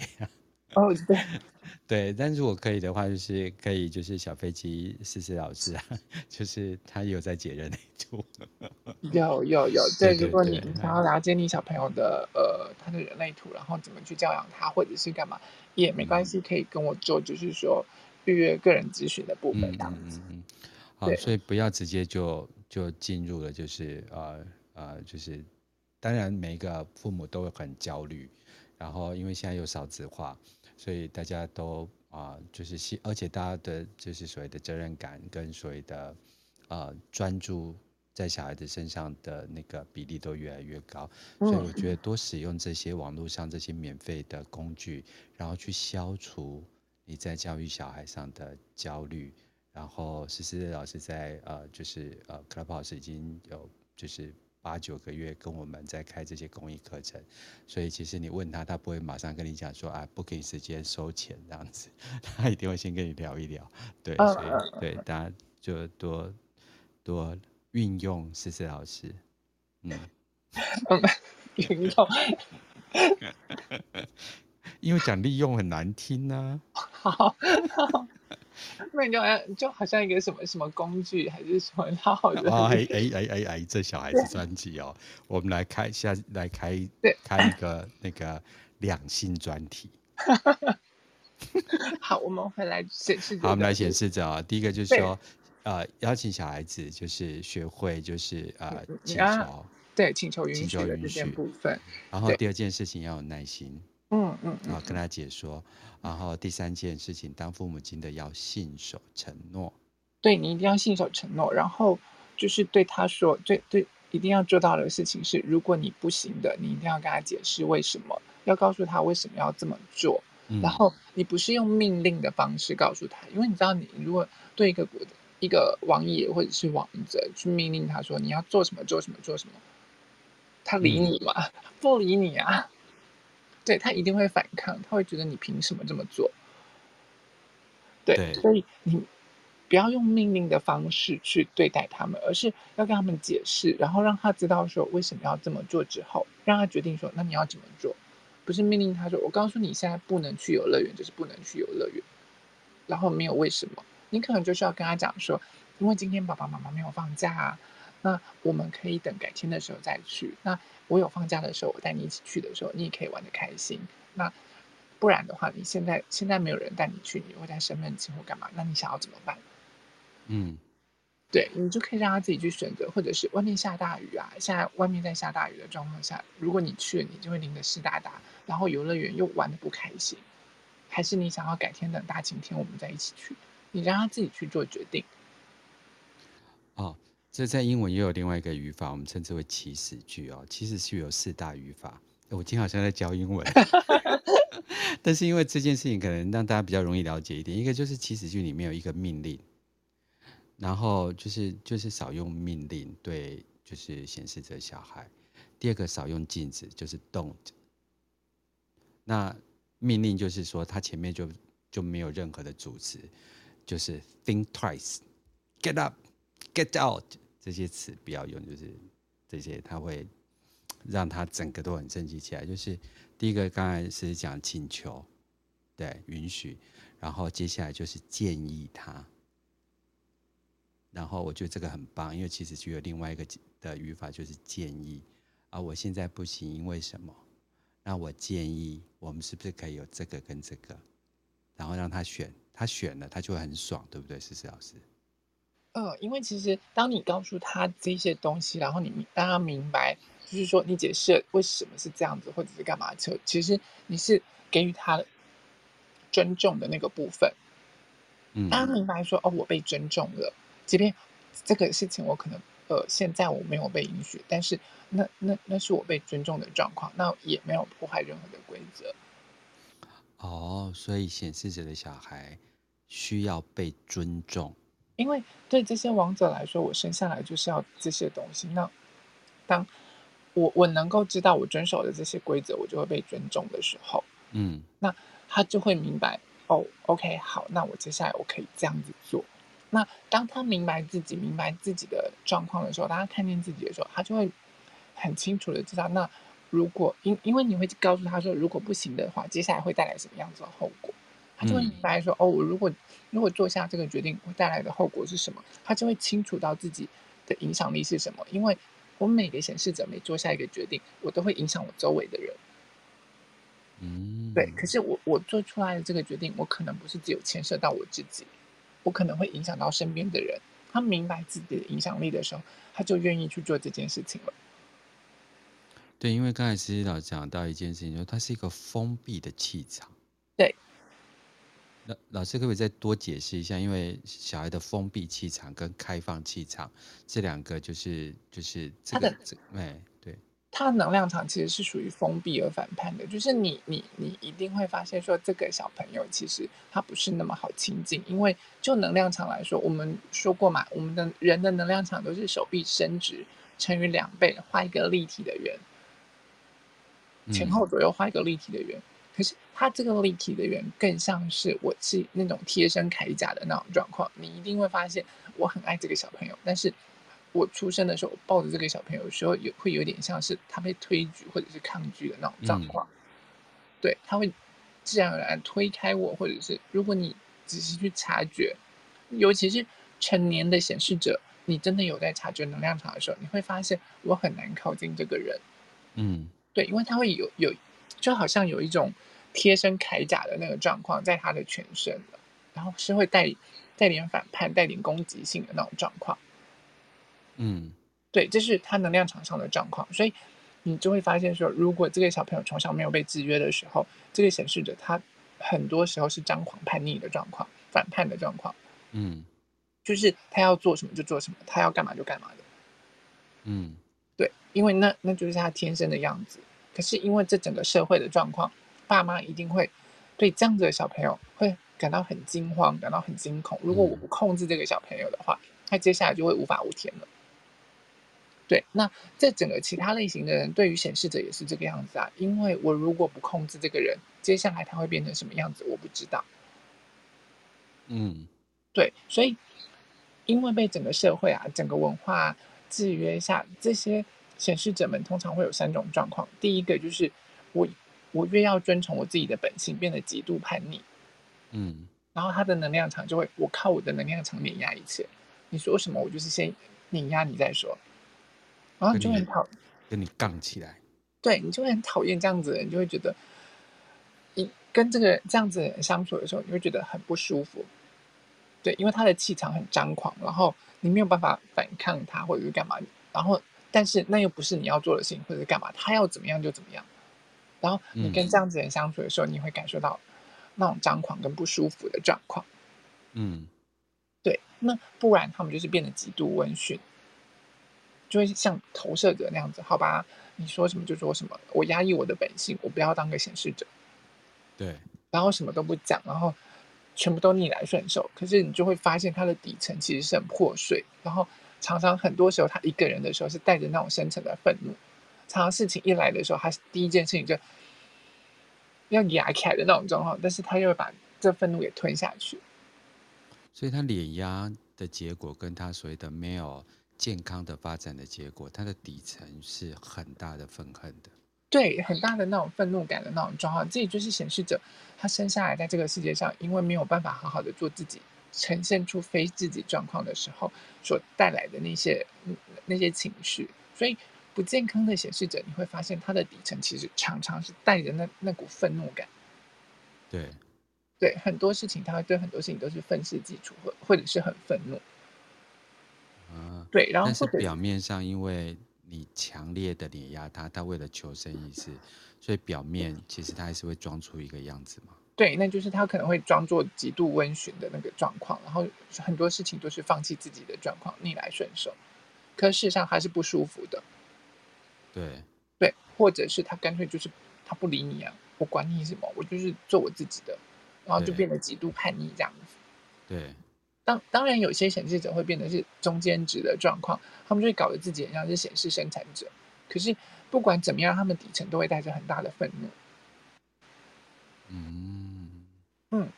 哦，对。对，但如果可以的话，就是可以就是小飞机思思老师啊，就是他有在解人类图，有有有，对，如果你想要了解你小朋友的呃他的人类图，然后怎么去教养他，或者是干嘛也没关系，可以跟我做，就是说。预约个人咨询的部分，这样子。嗯嗯嗯。好，所以不要直接就就进入了，就是呃呃，就是当然每一个父母都会很焦虑，然后因为现在有少子化，所以大家都啊、呃、就是而且大家的就是所谓的责任感跟所谓的呃专注在小孩子身上的那个比例都越来越高，所以我觉得多使用这些网络上这些免费的工具，然后去消除。你在教育小孩上的焦虑，然后思思老师在呃，就是呃，Clubhouse 已经有就是八九个月跟我们在开这些公益课程，所以其实你问他，他不会马上跟你讲说啊，不给你时间收钱这样子，他一定会先跟你聊一聊，对，所以对大家就多多运用思思老师，嗯，运用。因为讲利用很难听呢、啊。好，好，那你就就好像一个什么什么工具还是什么，好好的。哎哎哎哎哎，这小孩子专辑哦，我们来开下来开对开一个那个两性专题。好，我们回来显示。好，我们来显示着啊。第一个就是说，呃，邀请小孩子就是学会就是呃请求，对，请求允许的这件部分。然后第二件事情要有耐心。嗯嗯，然后跟他解说，然后第三件事情，当父母亲的要信守承诺。对，你一定要信守承诺，然后就是对他说，对对，一定要做到的事情是，如果你不行的，你一定要跟他解释为什么，要告诉他为什么要这么做。嗯、然后你不是用命令的方式告诉他，因为你知道，你如果对一个一个王爷或者是王者去命令他说你要做什么做什么做什么，他理你吗？嗯、不理你啊。对，他一定会反抗，他会觉得你凭什么这么做？对，对，所以你不要用命令的方式去对待他们，而是要跟他们解释，然后让他知道说为什么要这么做之后，让他决定说那你要怎么做，不是命令他说我告诉你现在不能去游乐园，就是不能去游乐园，然后没有为什么，你可能就是要跟他讲说，因为今天爸爸妈妈没有放假啊，那我们可以等改天的时候再去。那我有放假的时候，我带你一起去的时候，你也可以玩的开心。那不然的话，你现在现在没有人带你去，你会在生闷气或干嘛？那你想要怎么办？嗯，对，你就可以让他自己去选择，或者是外面下大雨啊，现在外面在下大雨的状况下，如果你去了，你就会淋得湿哒哒，然后游乐园又玩的不开心。还是你想要改天等大晴天我们再一起去？你让他自己去做决定。哦，这在英文也有另外一个语法，我们称之为祈使句哦。祈使句有四大语法。我今天好像在教英文，但是因为这件事情可能让大家比较容易了解一点。一个就是祈使句里面有一个命令，然后就是就是少用命令对，就是显示着小孩。第二个少用禁止，就是 don't。那命令就是说，它前面就就没有任何的主词，就是 think twice，get up，get out 这些词不要用，就是这些他会让他整个都很生气起来。就是第一个刚才是讲请求，对，允许，然后接下来就是建议他，然后我觉得这个很棒，因为其实就有另外一个的语法就是建议啊，我现在不行，因为什么？那我建议，我们是不是可以有这个跟这个，然后让他选，他选了，他就会很爽，对不对，思思老师？嗯，因为其实当你告诉他这些东西，然后你让他明白，就是说你解释为什么是这样子，或者是干嘛，就其实你是给予他尊重的那个部分。嗯，让他明白说，哦，我被尊重了，即便这个事情我可能。呃，现在我没有被允许，但是那那那是我被尊重的状况，那也没有破坏任何的规则。哦，所以显示者的小孩需要被尊重，因为对这些王者来说，我生下来就是要这些东西。那当我我能够知道我遵守的这些规则，我就会被尊重的时候，嗯，那他就会明白，哦，OK，好，那我接下来我可以这样子做。那当他明白自己明白自己的状况的时候，当他看见自己的时候，他就会很清楚的知道，那如果因因为你会告诉他说，如果不行的话，接下来会带来什么样子的后果，他就会明白说，嗯、哦，我如果如果做下这个决定，会带来的后果是什么，他就会清楚到自己的影响力是什么。因为我每个显示者每做下一个决定，我都会影响我周围的人。嗯，对。可是我我做出来的这个决定，我可能不是只有牵涉到我自己。我可能会影响到身边的人，他明白自己的影响力的时候，他就愿意去做这件事情了。对，因为刚才思思老讲到一件事情，说它是一个封闭的气场。对。那老师可不可以再多解释一下？因为小孩的封闭气场跟开放气场这两个，就是就是这个这哎。他的能量场其实是属于封闭而反叛的，就是你你你一定会发现说，这个小朋友其实他不是那么好亲近，因为就能量场来说，我们说过嘛，我们的人的能量场都是手臂伸直乘以两倍，画一个立体的圆，前后左右画一个立体的圆。可是他这个立体的圆更像是我是那种贴身铠甲的那种状况，你一定会发现我很爱这个小朋友，但是。我出生的时候，我抱着这个小朋友的时候，有会有点像是他被推举或者是抗拒的那种状况。嗯、对，他会自然而然推开我，或者是如果你仔细去察觉，尤其是成年的显示者，你真的有在察觉能量场的时候，你会发现我很难靠近这个人。嗯，对，因为他会有有，就好像有一种贴身铠甲的那个状况在他的全身的，然后是会带带点反叛、带点攻击性的那种状况。嗯，对，这是他能量场上的状况，所以你就会发现说，如果这个小朋友从小没有被制约的时候，这个显示着他很多时候是张狂叛逆的状况，反叛的状况。嗯，就是他要做什么就做什么，他要干嘛就干嘛的。嗯，对，因为那那就是他天生的样子。可是因为这整个社会的状况，爸妈一定会对这样子的小朋友会感到很惊慌，感到很惊恐。如果我不控制这个小朋友的话，他接下来就会无法无天了。对，那这整个其他类型的人，对于显示者也是这个样子啊。因为我如果不控制这个人，接下来他会变成什么样子，我不知道。嗯，对，所以因为被整个社会啊、整个文化制约下，这些显示者们通常会有三种状况。第一个就是我我越要遵从我自己的本性，变得极度叛逆。嗯，然后他的能量场就会，我靠我的能量场碾压一切。你说什么，我就是先碾压你再说。然后你就很讨厌，跟你杠起来，对，你就会很讨厌这样子的人，你就会觉得你跟这个这样子的人相处的时候，你会觉得很不舒服。对，因为他的气场很张狂，然后你没有办法反抗他，或者是干嘛。然后，但是那又不是你要做的事情，或者是干嘛，他要怎么样就怎么样。然后你跟这样子的人相处的时候，嗯、你会感受到那种张狂跟不舒服的状况。嗯，对。那不然他们就是变得极度温驯，就会像投射者那样子。好吧，你说什么就说什么，我压抑我的本性，我不要当个显示者。对。然后什么都不讲，然后全部都逆来顺受。可是你就会发现他的底层其实是很破碎，然后常常很多时候他一个人的时候是带着那种深层的愤怒。常常事情一来的时候，他第一件事情就要压起来的那种状况，但是他又会把这愤怒给吞下去。所以他碾压的结果，跟他所谓的没有健康的发展的结果，他的底层是很大的愤恨的。对，很大的那种愤怒感的那种状况，这也就是显示着他生下来在这个世界上，因为没有办法好好的做自己，呈现出非自己状况的时候，所带来的那些那些情绪，所以。不健康的显示者，你会发现他的底层其实常常是带着那那股愤怒感。对，对，很多事情他会对很多事情都是愤世嫉俗，或或者是很愤怒。啊，对，然后但是表面上因为你强烈的碾压他，他为了求生意识，所以表面其实他还是会装出一个样子嘛。对，那就是他可能会装作极度温驯的那个状况，然后很多事情都是放弃自己的状况，逆来顺受，可事实上还是不舒服的。对对，或者是他干脆就是他不理你啊，我管你什么，我就是做我自己的，然后就变得极度叛逆这样子。对，当当然有些显示者会变得是中间值的状况，他们就会搞得自己很像是显示生产者。可是不管怎么样，他们底层都会带着很大的愤怒。嗯嗯，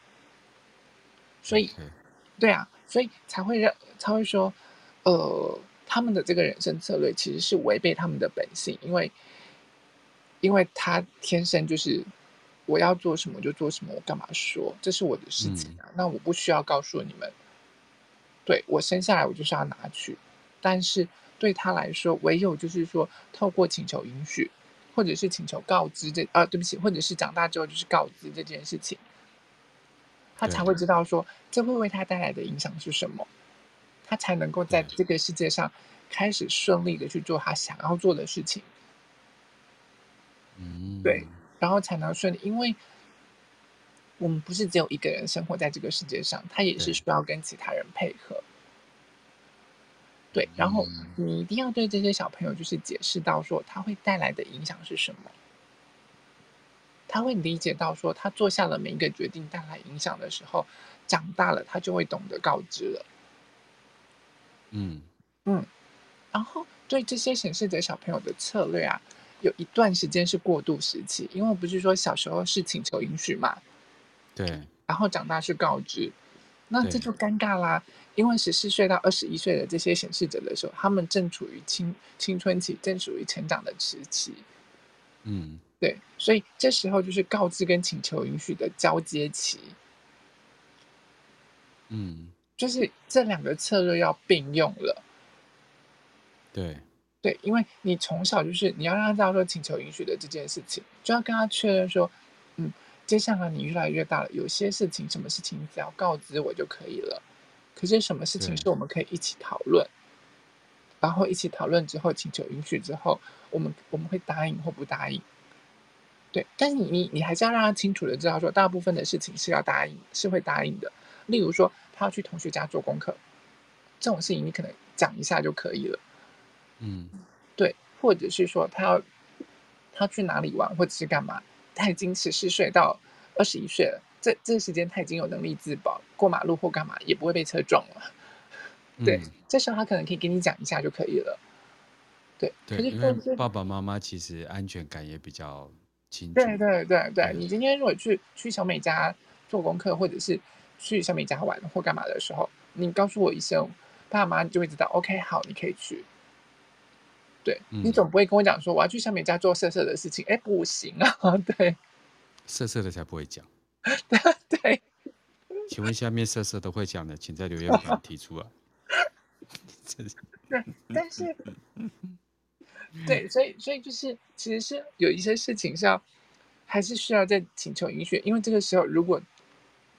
所以.对啊，所以才会让才会说，呃。他们的这个人生策略其实是违背他们的本性，因为，因为他天生就是我要做什么就做什么，我干嘛说这是我的事情啊？嗯、那我不需要告诉你们。对，我生下来我就是要拿去，但是对他来说，唯有就是说透过请求允许，或者是请求告知这啊，对不起，或者是长大之后就是告知这件事情，他才会知道说这会为他带来的影响是什么。他才能够在这个世界上开始顺利的去做他想要做的事情，嗯，对，然后才能顺利，因为我们不是只有一个人生活在这个世界上，他也是需要跟其他人配合，对，然后你一定要对这些小朋友就是解释到说他会带来的影响是什么，他会理解到说他做下了每一个决定带来影响的时候，长大了他就会懂得告知了。嗯。嗯，然后对这些显示者小朋友的策略啊，有一段时间是过渡时期，因为不是说小时候是请求允许嘛，对，然后长大是告知，那这就尴尬啦，因为十四岁到二十一岁的这些显示者的时候，他们正处于青青春期，正处于成长的时期，嗯，对，所以这时候就是告知跟请求允许的交接期，嗯。就是这两个策略要并用了，对。对，因为你从小就是你要让他知道说请求允许的这件事情，就要跟他确认说，嗯，接下来你越来越大了，有些事情什么事情你只要告知我就可以了，可是什么事情是我们可以一起讨论，然后一起讨论之后请求允许之后，我们我们会答应或不答应，对，但是你你你还是要让他清楚的知道说，大部分的事情是要答应，是会答应的，例如说。他要去同学家做功课，这种事情你可能讲一下就可以了。嗯，对，或者是说他要他去哪里玩，或者是干嘛？他已经十四岁到二十一岁了，这这个时间他已经有能力自保，过马路或干嘛也不会被车撞了。对，嗯、这时候他可能可以跟你讲一下就可以了。对，对，因为爸爸妈妈其实安全感也比较清楚。对对对对，对你今天如果去去小美家做功课，或者是。去小美家玩或干嘛的时候，你告诉我一声，爸妈你就会知道。OK，好，你可以去。对，嗯、你总不会跟我讲说我要去小美家做色色的事情，哎，不行啊。对，色色的才不会讲。对，请问下面色色都会讲的，请在留言板提出啊。对，但是，对，所以，所以就是，其实是有一些事情是要还是需要再请求允许，因为这个时候如果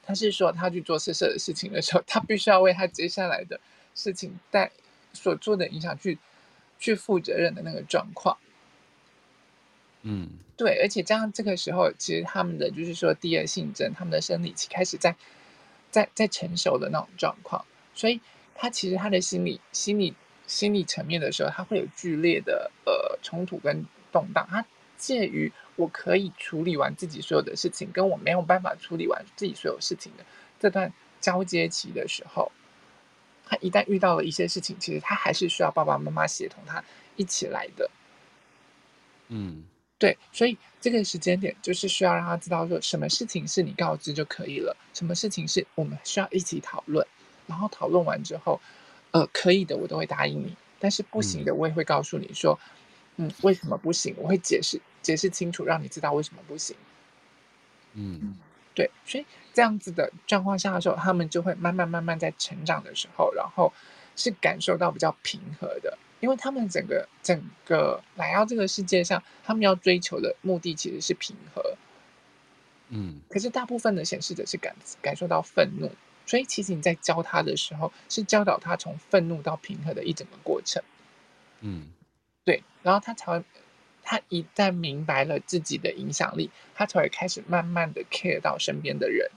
他是说他去做色色的事情的时候，他必须要为他接下来的事情带所做的影响去去负责任的那个状况。嗯，对，而且这样这个时候，其实他们的就是说第二性征，他们的生理期开始在在在成熟的那种状况，所以他其实他的心理心理心理层面的时候，他会有剧烈的呃冲突跟动荡，他介于。我可以处理完自己所有的事情，跟我没有办法处理完自己所有事情的这段交接期的时候，他一旦遇到了一些事情，其实他还是需要爸爸妈妈协同他一起来的。嗯，对，所以这个时间点就是需要让他知道说，什么事情是你告知就可以了，什么事情是我们需要一起讨论，然后讨论完之后，呃，可以的我都会答应你，但是不行的我也会告诉你说，嗯，为什么不行？我会解释。解释清楚，让你知道为什么不行。嗯，对，所以这样子的状况下的时候，他们就会慢慢慢慢在成长的时候，然后是感受到比较平和的，因为他们整个整个来到这个世界上，他们要追求的目的其实是平和。嗯，可是大部分的显示者是感感受到愤怒，所以其实你在教他的时候，是教导他从愤怒到平和的一整个过程。嗯，对，然后他才会。他一旦明白了自己的影响力，他才会开始慢慢的 care 到身边的人。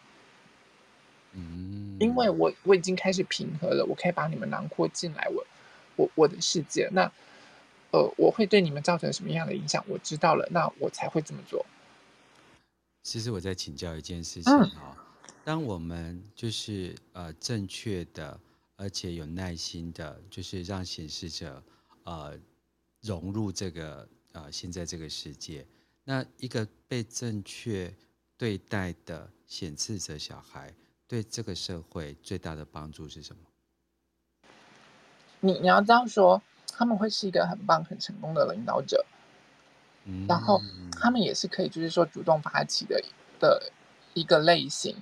嗯，因为我我已经开始平和了，我可以把你们囊括进来，我我我的世界。那呃，我会对你们造成什么样的影响？我知道了，那我才会这么做。其实我在请教一件事情啊、哦，嗯、当我们就是呃正确的，而且有耐心的，就是让显示者呃融入这个。啊、呃，现在这个世界，那一个被正确对待的显示者小孩，对这个社会最大的帮助是什么？你你要这样说，他们会是一个很棒、很成功的领导者，嗯，然后他们也是可以，就是说主动发起的的一个类型。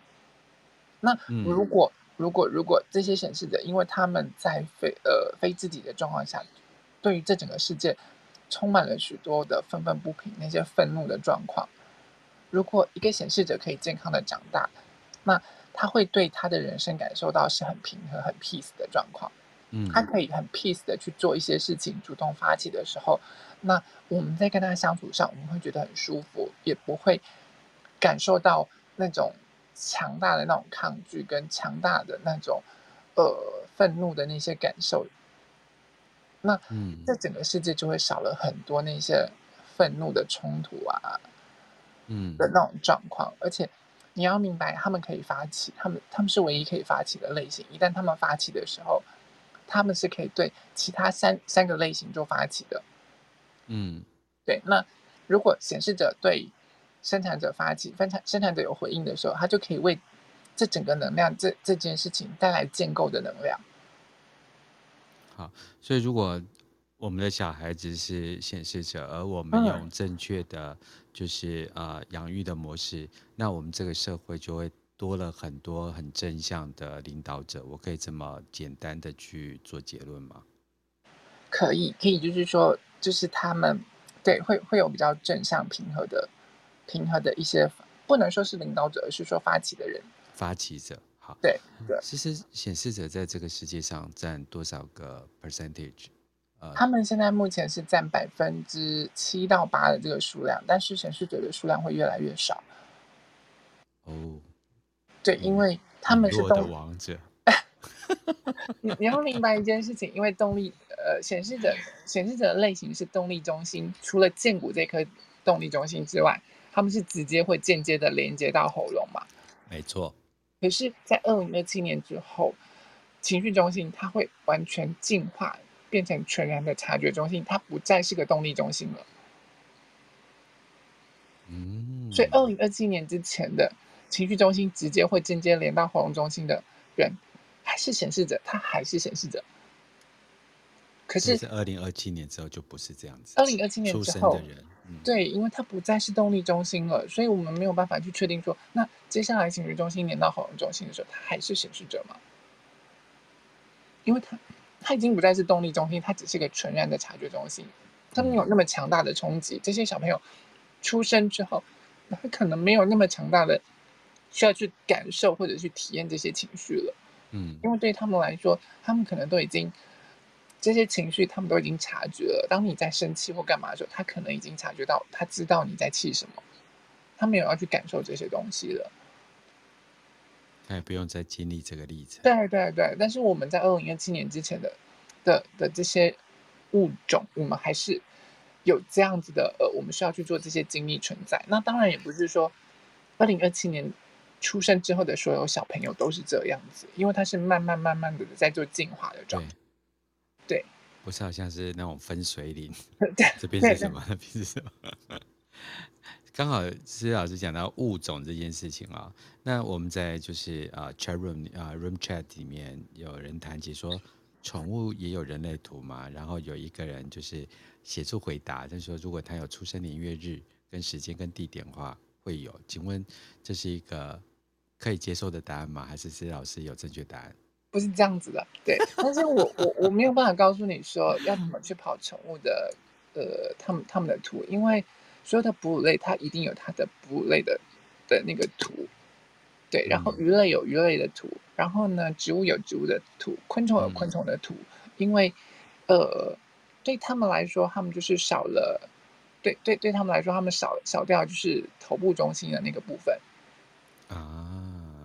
那如果、嗯、如果如果这些显示者，因为他们在非呃非自己的状况下，对于这整个世界。充满了许多的愤愤不平，那些愤怒的状况。如果一个显示者可以健康的长大，那他会对他的人生感受到是很平和、很 peace 的状况。嗯，他可以很 peace 的去做一些事情，主动发起的时候，那我们在跟他相处上，我们会觉得很舒服，也不会感受到那种强大的那种抗拒跟强大的那种呃愤怒的那些感受。那这整个世界就会少了很多那些愤怒的冲突啊，嗯的那种状况。而且你要明白，他们可以发起，他们他们是唯一可以发起的类型。一旦他们发起的时候，他们是可以对其他三三个类型做发起的。嗯，对。那如果显示者对生产者发起，生产生产者有回应的时候，他就可以为这整个能量这这件事情带来建构的能量。好，所以如果我们的小孩子是显示者，而我们用正确的就是呃养育的模式，那我们这个社会就会多了很多很正向的领导者。我可以这么简单的去做结论吗？可以，可以，就是说，就是他们对会会有比较正向、平和的、平和的一些，不能说是领导者，而是说发起的人，发起者。好，对对，其实显示者在这个世界上占多少个 percentage？呃，他们现在目前是占百分之七到八的这个数量，但是显示者的数量会越来越少。哦，对，因为他们是动的王者。你你要明白一件事情，因为动力呃显示者显示者的类型是动力中心，除了剑骨这颗动力中心之外，他们是直接会间接的连接到喉咙嘛？没错。可是，在二零二七年之后，情绪中心它会完全进化，变成全然的察觉中心，它不再是个动力中心了。嗯，所以二零二七年之前的情绪中心直接会间接连到喉咙中心的人，还是显示者，他还是显示者。可是，是二零二七年之后就不是这样子。二零二七年之后的人。对，因为它不再是动力中心了，所以我们没有办法去确定说，那接下来情绪中心连到喉咙中心的时候，它还是显示者吗？因为它它已经不再是动力中心，它只是一个纯然的察觉中心，它没有那么强大的冲击。这些小朋友出生之后，他可能没有那么强大的需要去感受或者去体验这些情绪了。嗯，因为对他们来说，他们可能都已经这些情绪，他们都已经察觉了。当你在生气或干嘛的时候，他可能已经察觉到，他知道你在气什么，他没有要去感受这些东西了。他也不用再经历这个历程。对对对，但是我们在二零一七年之前的的的这些物种，我们还是有这样子的呃，我们需要去做这些经历存在。那当然也不是说二零二七年出生之后的所有小朋友都是这样子，因为它是慢慢慢慢的在做进化的状态。不是好像是那种分水岭。这边是什么？那边是什么？刚好思思老师讲到物种这件事情啊，那我们在就是啊 chat room 啊 room chat 里面有人谈起说，宠物也有人类图嘛，然后有一个人就是写出回答，就是说如果他有出生年月日跟时间跟地点的话会有，请问这是一个可以接受的答案吗？还是思思老师有正确答案？不是这样子的，对，但是我我我没有办法告诉你说要怎么去跑宠物的呃他们他们的图，因为。所有的哺乳类，它一定有它的哺乳类的的那个图，对。然后鱼类有鱼类的图，然后呢，植物有植物的图，昆虫有昆虫的图。嗯、因为，呃，对他们来说，他们就是少了，对对对他们来说，他们少少掉就是头部中心的那个部分。啊。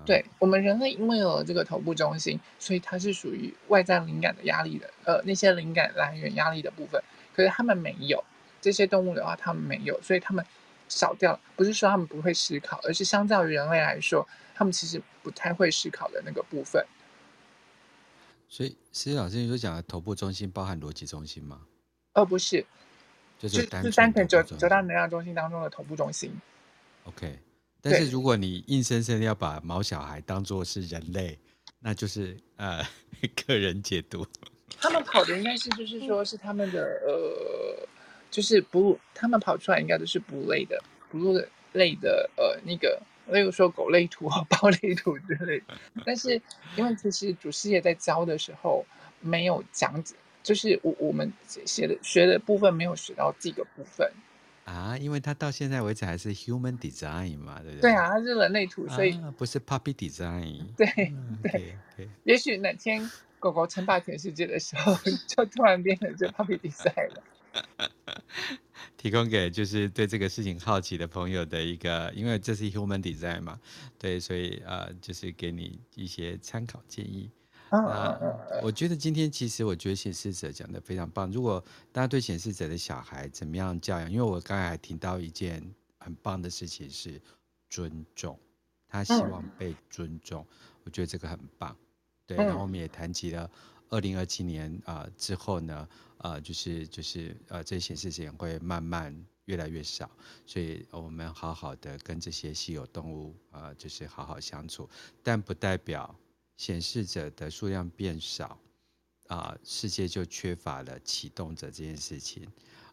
对我们人类，因为有了这个头部中心，所以它是属于外在灵感的压力的，呃，那些灵感来源压力的部分，可是他们没有。这些动物的话，他们没有，所以他们少掉了。不是说他们不会思考，而是相较于人类来说，他们其实不太会思考的那个部分。所以，思思老师，你说讲的头部中心包含逻辑中心吗？呃，不是，就是单是单纯九九大能量中心当中的头部中心。OK，但是如果你硬生生要把毛小孩当做是人类，那就是呃 个人解读。他们跑的应该是，就是说是他们的呃。就是哺乳，他们跑出来应该都是哺乳类的，哺乳类的呃那个，例如说狗类图啊、豹类图之类的。但是因为其实祖师爷在教的时候没有讲解，就是我我们写的学的部分没有学到这个部分啊，因为它到现在为止还是 human design 嘛，对不对？对啊，它是人类图，所以、啊、不是 puppy design。对对，对 okay. 也许哪天狗狗称霸全世界的时候，就突然变成这 puppy design 了。提供给就是对这个事情好奇的朋友的一个，因为这是 human design 嘛，对，所以呃，就是给你一些参考建议。啊、呃，我觉得今天其实我觉得显示者讲的非常棒。如果大家对显示者的小孩怎么样教养，因为我刚才还听到一件很棒的事情是尊重，他希望被尊重，我觉得这个很棒。对，然后我们也谈及了。二零二七年啊、呃、之后呢，呃，就是就是呃，这些显示者会慢慢越来越少，所以我们好好的跟这些稀有动物啊、呃，就是好好相处，但不代表显示者的数量变少啊、呃，世界就缺乏了启动者这件事情。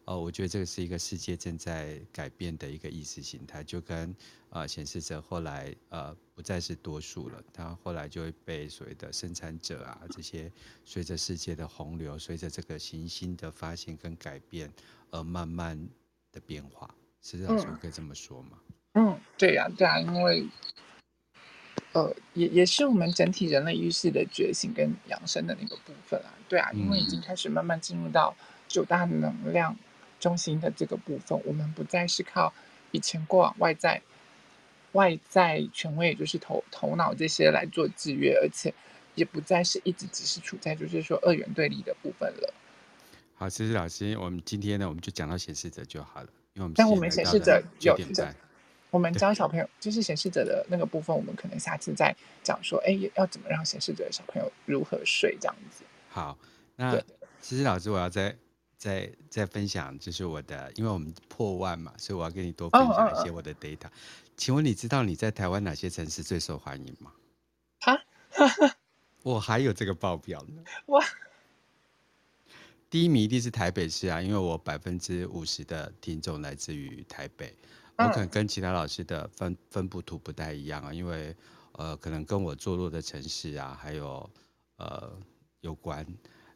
呃，我觉得这个是一个世界正在改变的一个意识形态，就跟呃显示者后来呃不再是多数了，他后来就会被所谓的生产者啊这些随着世界的洪流，随着这个行星的发现跟改变而慢慢的变化，是老师可以这么说吗？嗯，对呀、啊，对啊，因为呃也也是我们整体人类意识的觉醒跟养生的那个部分啊，对啊，因为已经开始慢慢进入到九大能量。中心的这个部分，我们不再是靠以前过往外在外在权威，也就是头头脑这些来做制约，而且也不再是一直只是处在就是说二元对立的部分了。好，谢谢老师，我们今天呢，我们就讲到显示者就好了，因为我们但我们显示者有我们教小朋友就是显示者的那个部分，我们可能下次再讲说，哎，要怎么让显示者的小朋友如何睡这样子。好，那其实老师，我要再。再再分享，就是我的，因为我们破万嘛，所以我要跟你多分享一些我的 data。Oh, oh, oh. 请问你知道你在台湾哪些城市最受欢迎吗？哈，我还有这个报表呢。哇，第一名一定是台北市啊，因为我百分之五十的听众来自于台北。我可能跟其他老师的分分布图不太一样啊，因为呃，可能跟我坐落的城市啊，还有呃有关。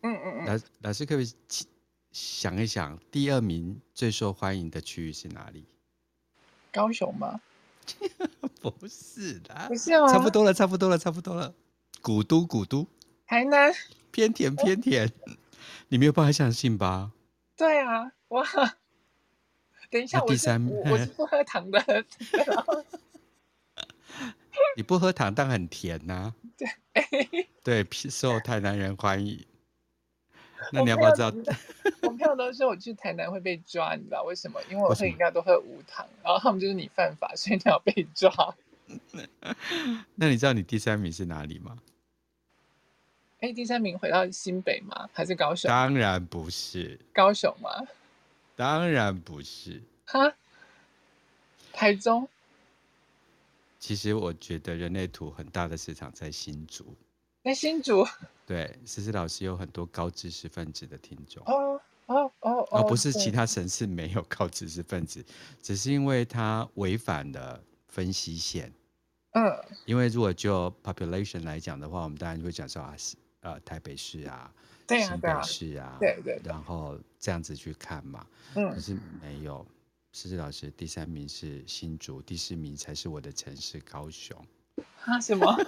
嗯嗯嗯。老老师可不可以？想一想，第二名最受欢迎的区域是哪里？高雄吗？不是的，不是吗？差不多了，差不多了，差不多了。古都，古都，台南，偏甜，偏甜。你没有办法相信吧？对啊，哇！等一下，第三我是我，我是不喝糖的。你不喝糖，但很甜呐、啊。对，对，受台南人欢迎。那你要不要知道？我朋友都说我去台南会被抓，你知道为什么？因为我喝饮料都喝无糖，然后他们就是你犯法，所以你要被抓。那你知道你第三名是哪里吗？哎，第三名回到新北吗？还是高雄？当然不是。高雄吗？当然不是。哈？台中？其实我觉得人类图很大的市场在新竹。在新竹？对，思思老师有很多高知识分子的听众。哦哦哦哦！不是其他城市没有高知识分子，只是因为他违反了分析线。嗯。因为如果就 population 来讲的话，我们当然会讲说啊是。呃，台北市啊，对啊，新北市啊，对对，然后这样子去看嘛，嗯，可是没有，思思老师第三名是新竹，第四名才是我的城市高雄。啊？什么？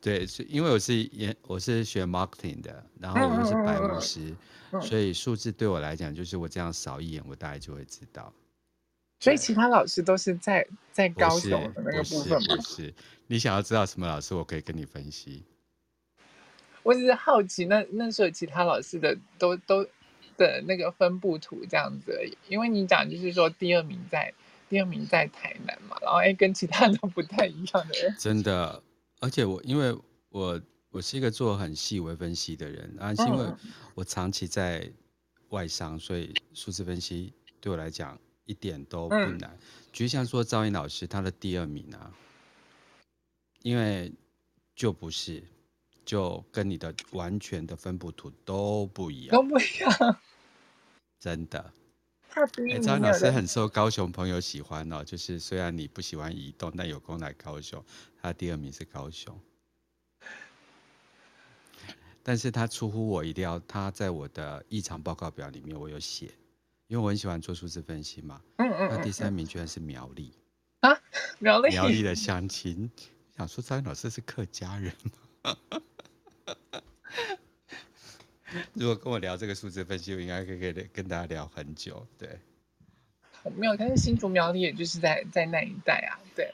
对，是因为我是研，我是学 marketing 的，然后我又是白巫师，所以数字对我来讲，就是我这样扫一眼，我大概就会知道。所以其他老师都是在在高雄的那个部分吗？不是，不是，你想要知道什么老师，我可以跟你分析。我只是好奇，那那时候其他老师的都都的那个分布图这样子而已。因为你讲就是说第二名在第二名在台南嘛，然后哎跟其他都不太一样的人。真的，而且我因为我我是一个做很细微分析的人，啊，是因为我长期在外商，所以数字分析对我来讲。一点都不难，嗯、就像说赵英老师他的第二名啊，因为就不是，就跟你的完全的分布图都不一样，都不一样，真的。他第一名，赵英老师很受高雄朋友喜欢哦，就是虽然你不喜欢移动，但有空来高雄，他第二名是高雄，但是他出乎我意料，他在我的异常报告表里面我有写。因为我很喜欢做数字分析嘛，嗯嗯，那第三名居然是苗栗。啊，苗栗？苗栗的乡亲，想说张老师是客家人吗？如果跟我聊这个数字分析，我应该可以跟跟大家聊很久。对，没有，但是新竹苗栗也就是在在那一带啊，对，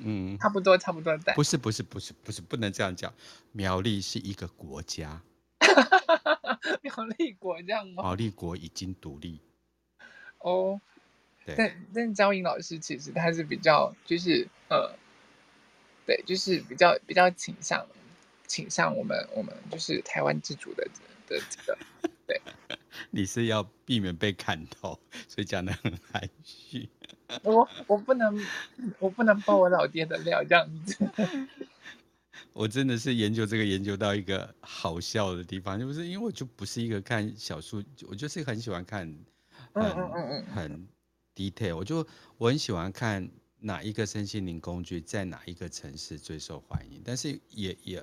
嗯，差不多差不多在。不是不是不是不是不能这样讲，苗栗是一个国家，苗栗国这样吗？苗栗国已经独立。哦，oh, 对但但赵颖老师其实他是比较就是呃，对，就是比较比较倾向倾向我们我们就是台湾自主的的这个，对。你是要避免被砍头，所以讲的很含蓄。我我不能我不能爆我老爹的料这样子。我真的是研究这个研究到一个好笑的地方，就是因为我就不是一个看小数，我就是很喜欢看。很嗯嗯嗯很 detail，我就我很喜欢看哪一个身心灵工具在哪一个城市最受欢迎，但是也也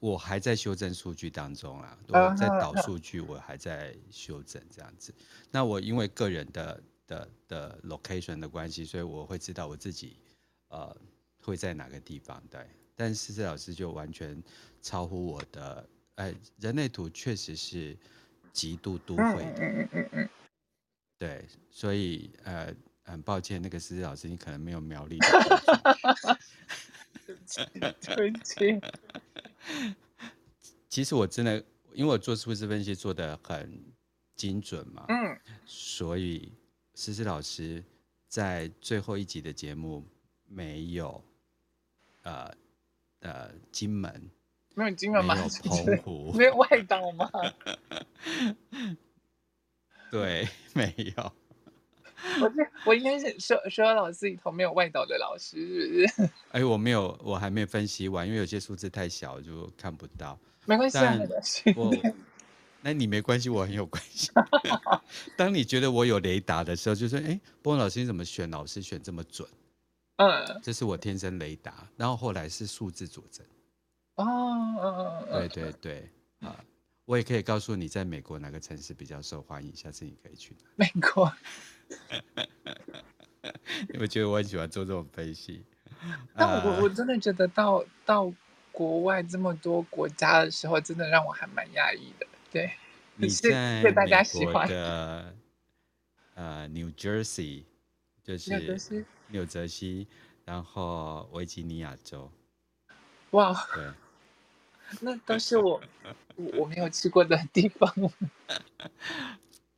我还在修正数据当中啊，我在导数据，我还在修正这样子。那我因为个人的的的 location 的关系，所以我会知道我自己呃会在哪个地方对。但思思老师就完全超乎我的，哎，人类图确实是极度都会的。嗯嗯嗯对，所以呃，很抱歉，那个思思老师，你可能没有苗栗的。对不起，对不起。其实我真的，因为我做数字分析做的很精准嘛，嗯，所以思思老师在最后一集的节目没有，呃呃，金门，没有金门吗？没有 澎湖，没有外岛吗？对，没有。我我应该是说说老师里头没有外岛的老师，是不是？哎，我没有，我还没分析完，因为有些数字太小就看不到。没关系，啊没关系。我，那你没关系，我很有关系。当你觉得我有雷达的时候，就说：“哎，波老师你怎么选老师选这么准？”嗯，这是我天生雷达。然后后来是数字佐证。哦，对对对，啊。我也可以告诉你，在美国哪个城市比较受欢迎，下次你可以去。美国，我觉得我很喜欢做这种分析。但我我真的觉得到到国外这么多国家的时候，真的让我还蛮讶异的。对，你在美国的呃 New Jersey，就是纽泽西，然后维吉尼亚州。哇，对，那都是我我没有去过的地方。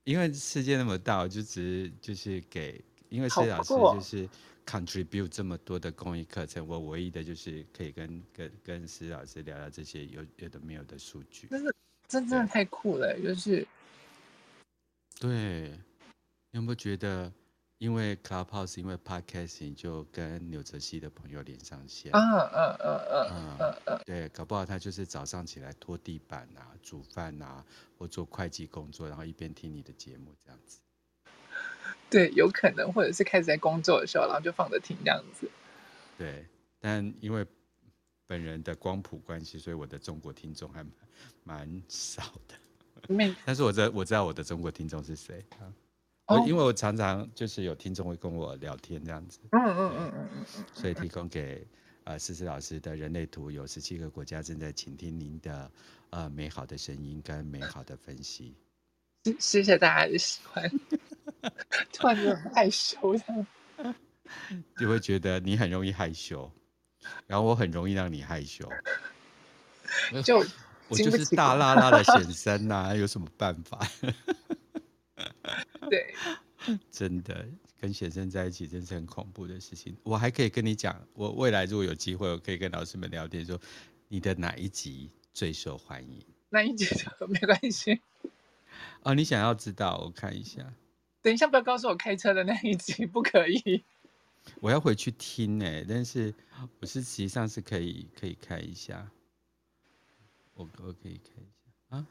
因为世界那么大，我就只是就是给，因为施老师就是 contribute 这么多的公益课程，我唯一的就是可以跟跟跟施老师聊聊这些有有的没有的数据。真的，真的太酷了，就是。对，你有没有觉得？因为 Clubhouse，因为 Podcasting 就跟纽泽西的朋友连上线。嗯嗯嗯嗯嗯嗯，对，搞不好他就是早上起来拖地板啊、煮饭啊，或做会计工作，然后一边听你的节目这样子。对，有可能，或者是开始在工作的时候，然后就放着听这样子。对，但因为本人的光谱关系，所以我的中国听众还蛮，蛮少的。没，但是我知道我知道我的中国听众是谁啊？因为我常常就是有听众会跟我聊天这样子，嗯嗯嗯嗯嗯，所以提供给呃思思老师的人类图有十七个国家正在倾听您的呃美好的声音跟美好的分析，谢谢大家的喜欢，突然就很害羞这样，就会觉得你很容易害羞，然后我很容易让你害羞，就。我就是大拉拉的显身呐、啊，有什么办法？对，真的跟学生在一起真是很恐怖的事情。我还可以跟你讲，我未来如果有机会，我可以跟老师们聊天，说你的哪一集最受欢迎？哪一集 没关系。哦，你想要知道？我看一下。等一下，不要告诉我开车的那一集，不可以。我要回去听哎，但是我是实际上是可以可以看一下，我我可以看一下啊。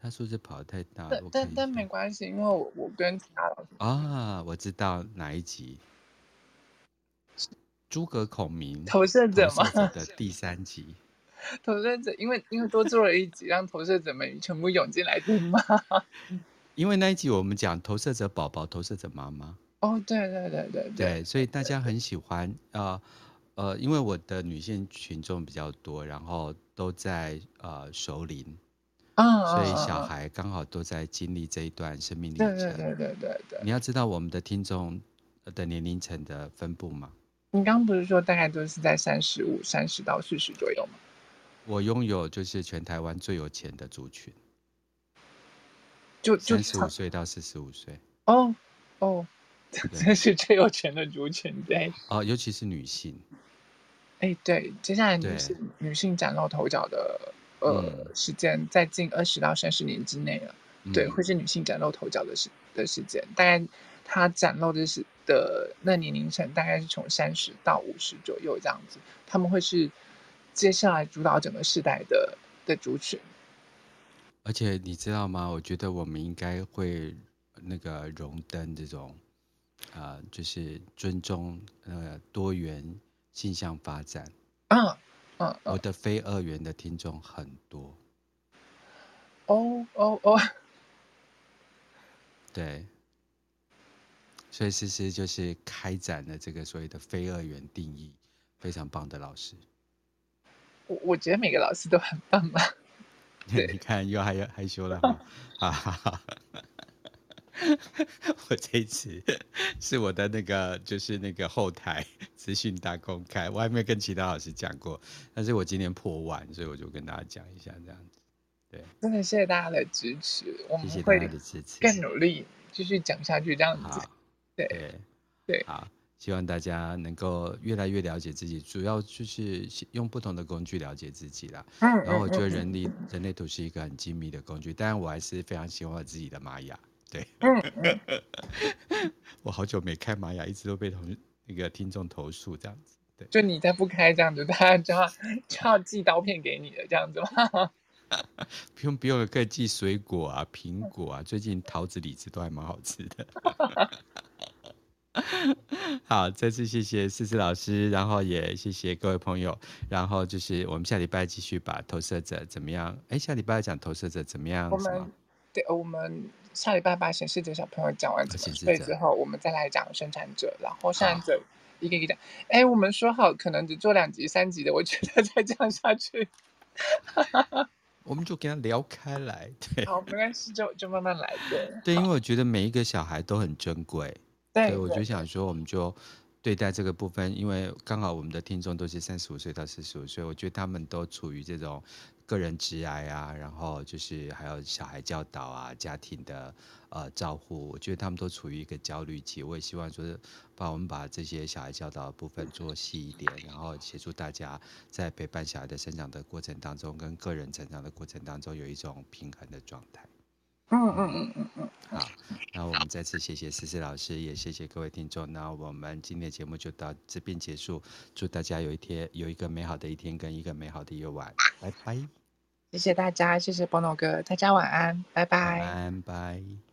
他说是跑得太大，但但但没关系，因为我我跟其他老师啊，我知道哪一集，诸葛孔明投射者吗？的第三集，投射者，因为因为多做了一集，让投射者们全部涌进来听吗？因为那一集我们讲投射者宝宝、投射者妈妈。哦，对对对对对，对，所以大家很喜欢啊，呃，因为我的女性群众比较多，然后都在呃熟龄。所以小孩刚好都在经历这一段生命历程。对对对对对。你要知道我们的听众的年龄层的分布吗？你刚刚不是说大概都是在三十五、三十到四十左右吗？我拥有就是全台湾最有钱的族群，就三十五岁到四十五岁。哦哦，这是最有钱的族群，对。哦，尤其是女性。哎，对，接下来女性女性崭露头角的。呃，嗯、时间在近二十到三十年之内了，嗯、对，会是女性崭露头角的时的时间。大概她崭露的是的那年龄层，大概是从三十到五十左右这样子。他们会是接下来主导整个世代的的族群。而且你知道吗？我觉得我们应该会那个荣登这种啊、呃，就是尊重呃多元性向发展。嗯。嗯，我的非二元的听众很多。哦哦哦，对，所以思思就是开展了这个所谓的非二元定义，非常棒的老师。我我觉得每个老师都很棒嘛。对，你看又害害羞了哈，哈哈哈。我这一次是我的那个，就是那个后台资讯大公开，我还没有跟其他老师讲过，但是我今天破万，所以我就跟大家讲一下这样子。对，真的谢谢大家的支持，我们会更努力继续讲下去这样子。对对，对好，希望大家能够越来越了解自己，主要就是用不同的工具了解自己啦。嗯，然后我觉得人力人类图是一个很精密的工具，当然我还是非常喜欢我自己的玛雅。对，我好久没开玛雅，一直都被同那个听众投诉这样子。对，就你再不开这样子，大家就要就要寄刀片给你了，这样子吗？不用不用，可以寄水果啊，苹果啊，最近桃子、李子都还蛮好吃的。好，再次谢谢思思老师，然后也谢谢各位朋友，然后就是我们下礼拜继续把投射者怎么样？哎，下礼拜讲投射者怎么样？我们对，我们。下礼拜把显示者小朋友讲完怎么睡之后，我们再来讲生产者，然后生产者一个一个讲。哎，我们说好可能只做两集、三集的，我觉得再这样下去，我们就跟他聊开来。对，好，没关系，就就慢慢来。对，对，因为我觉得每一个小孩都很珍贵。对，我就想说，我们就。对待这个部分，因为刚好我们的听众都是三十五岁到四十五岁，我觉得他们都处于这种个人职癌啊，然后就是还有小孩教导啊、家庭的呃照顾，我觉得他们都处于一个焦虑期。我也希望说是把我们把这些小孩教导的部分做细一点，然后协助大家在陪伴小孩的生长的过程当中，跟个人成长的过程当中有一种平衡的状态。嗯嗯嗯嗯嗯，好，那我们再次谢谢思思老师，也谢谢各位听众。那我们今天的节目就到这边结束，祝大家有一天有一个美好的一天跟一个美好的夜晚，拜拜。谢谢大家，谢谢波诺哥，大家晚安，拜拜。晚安，拜。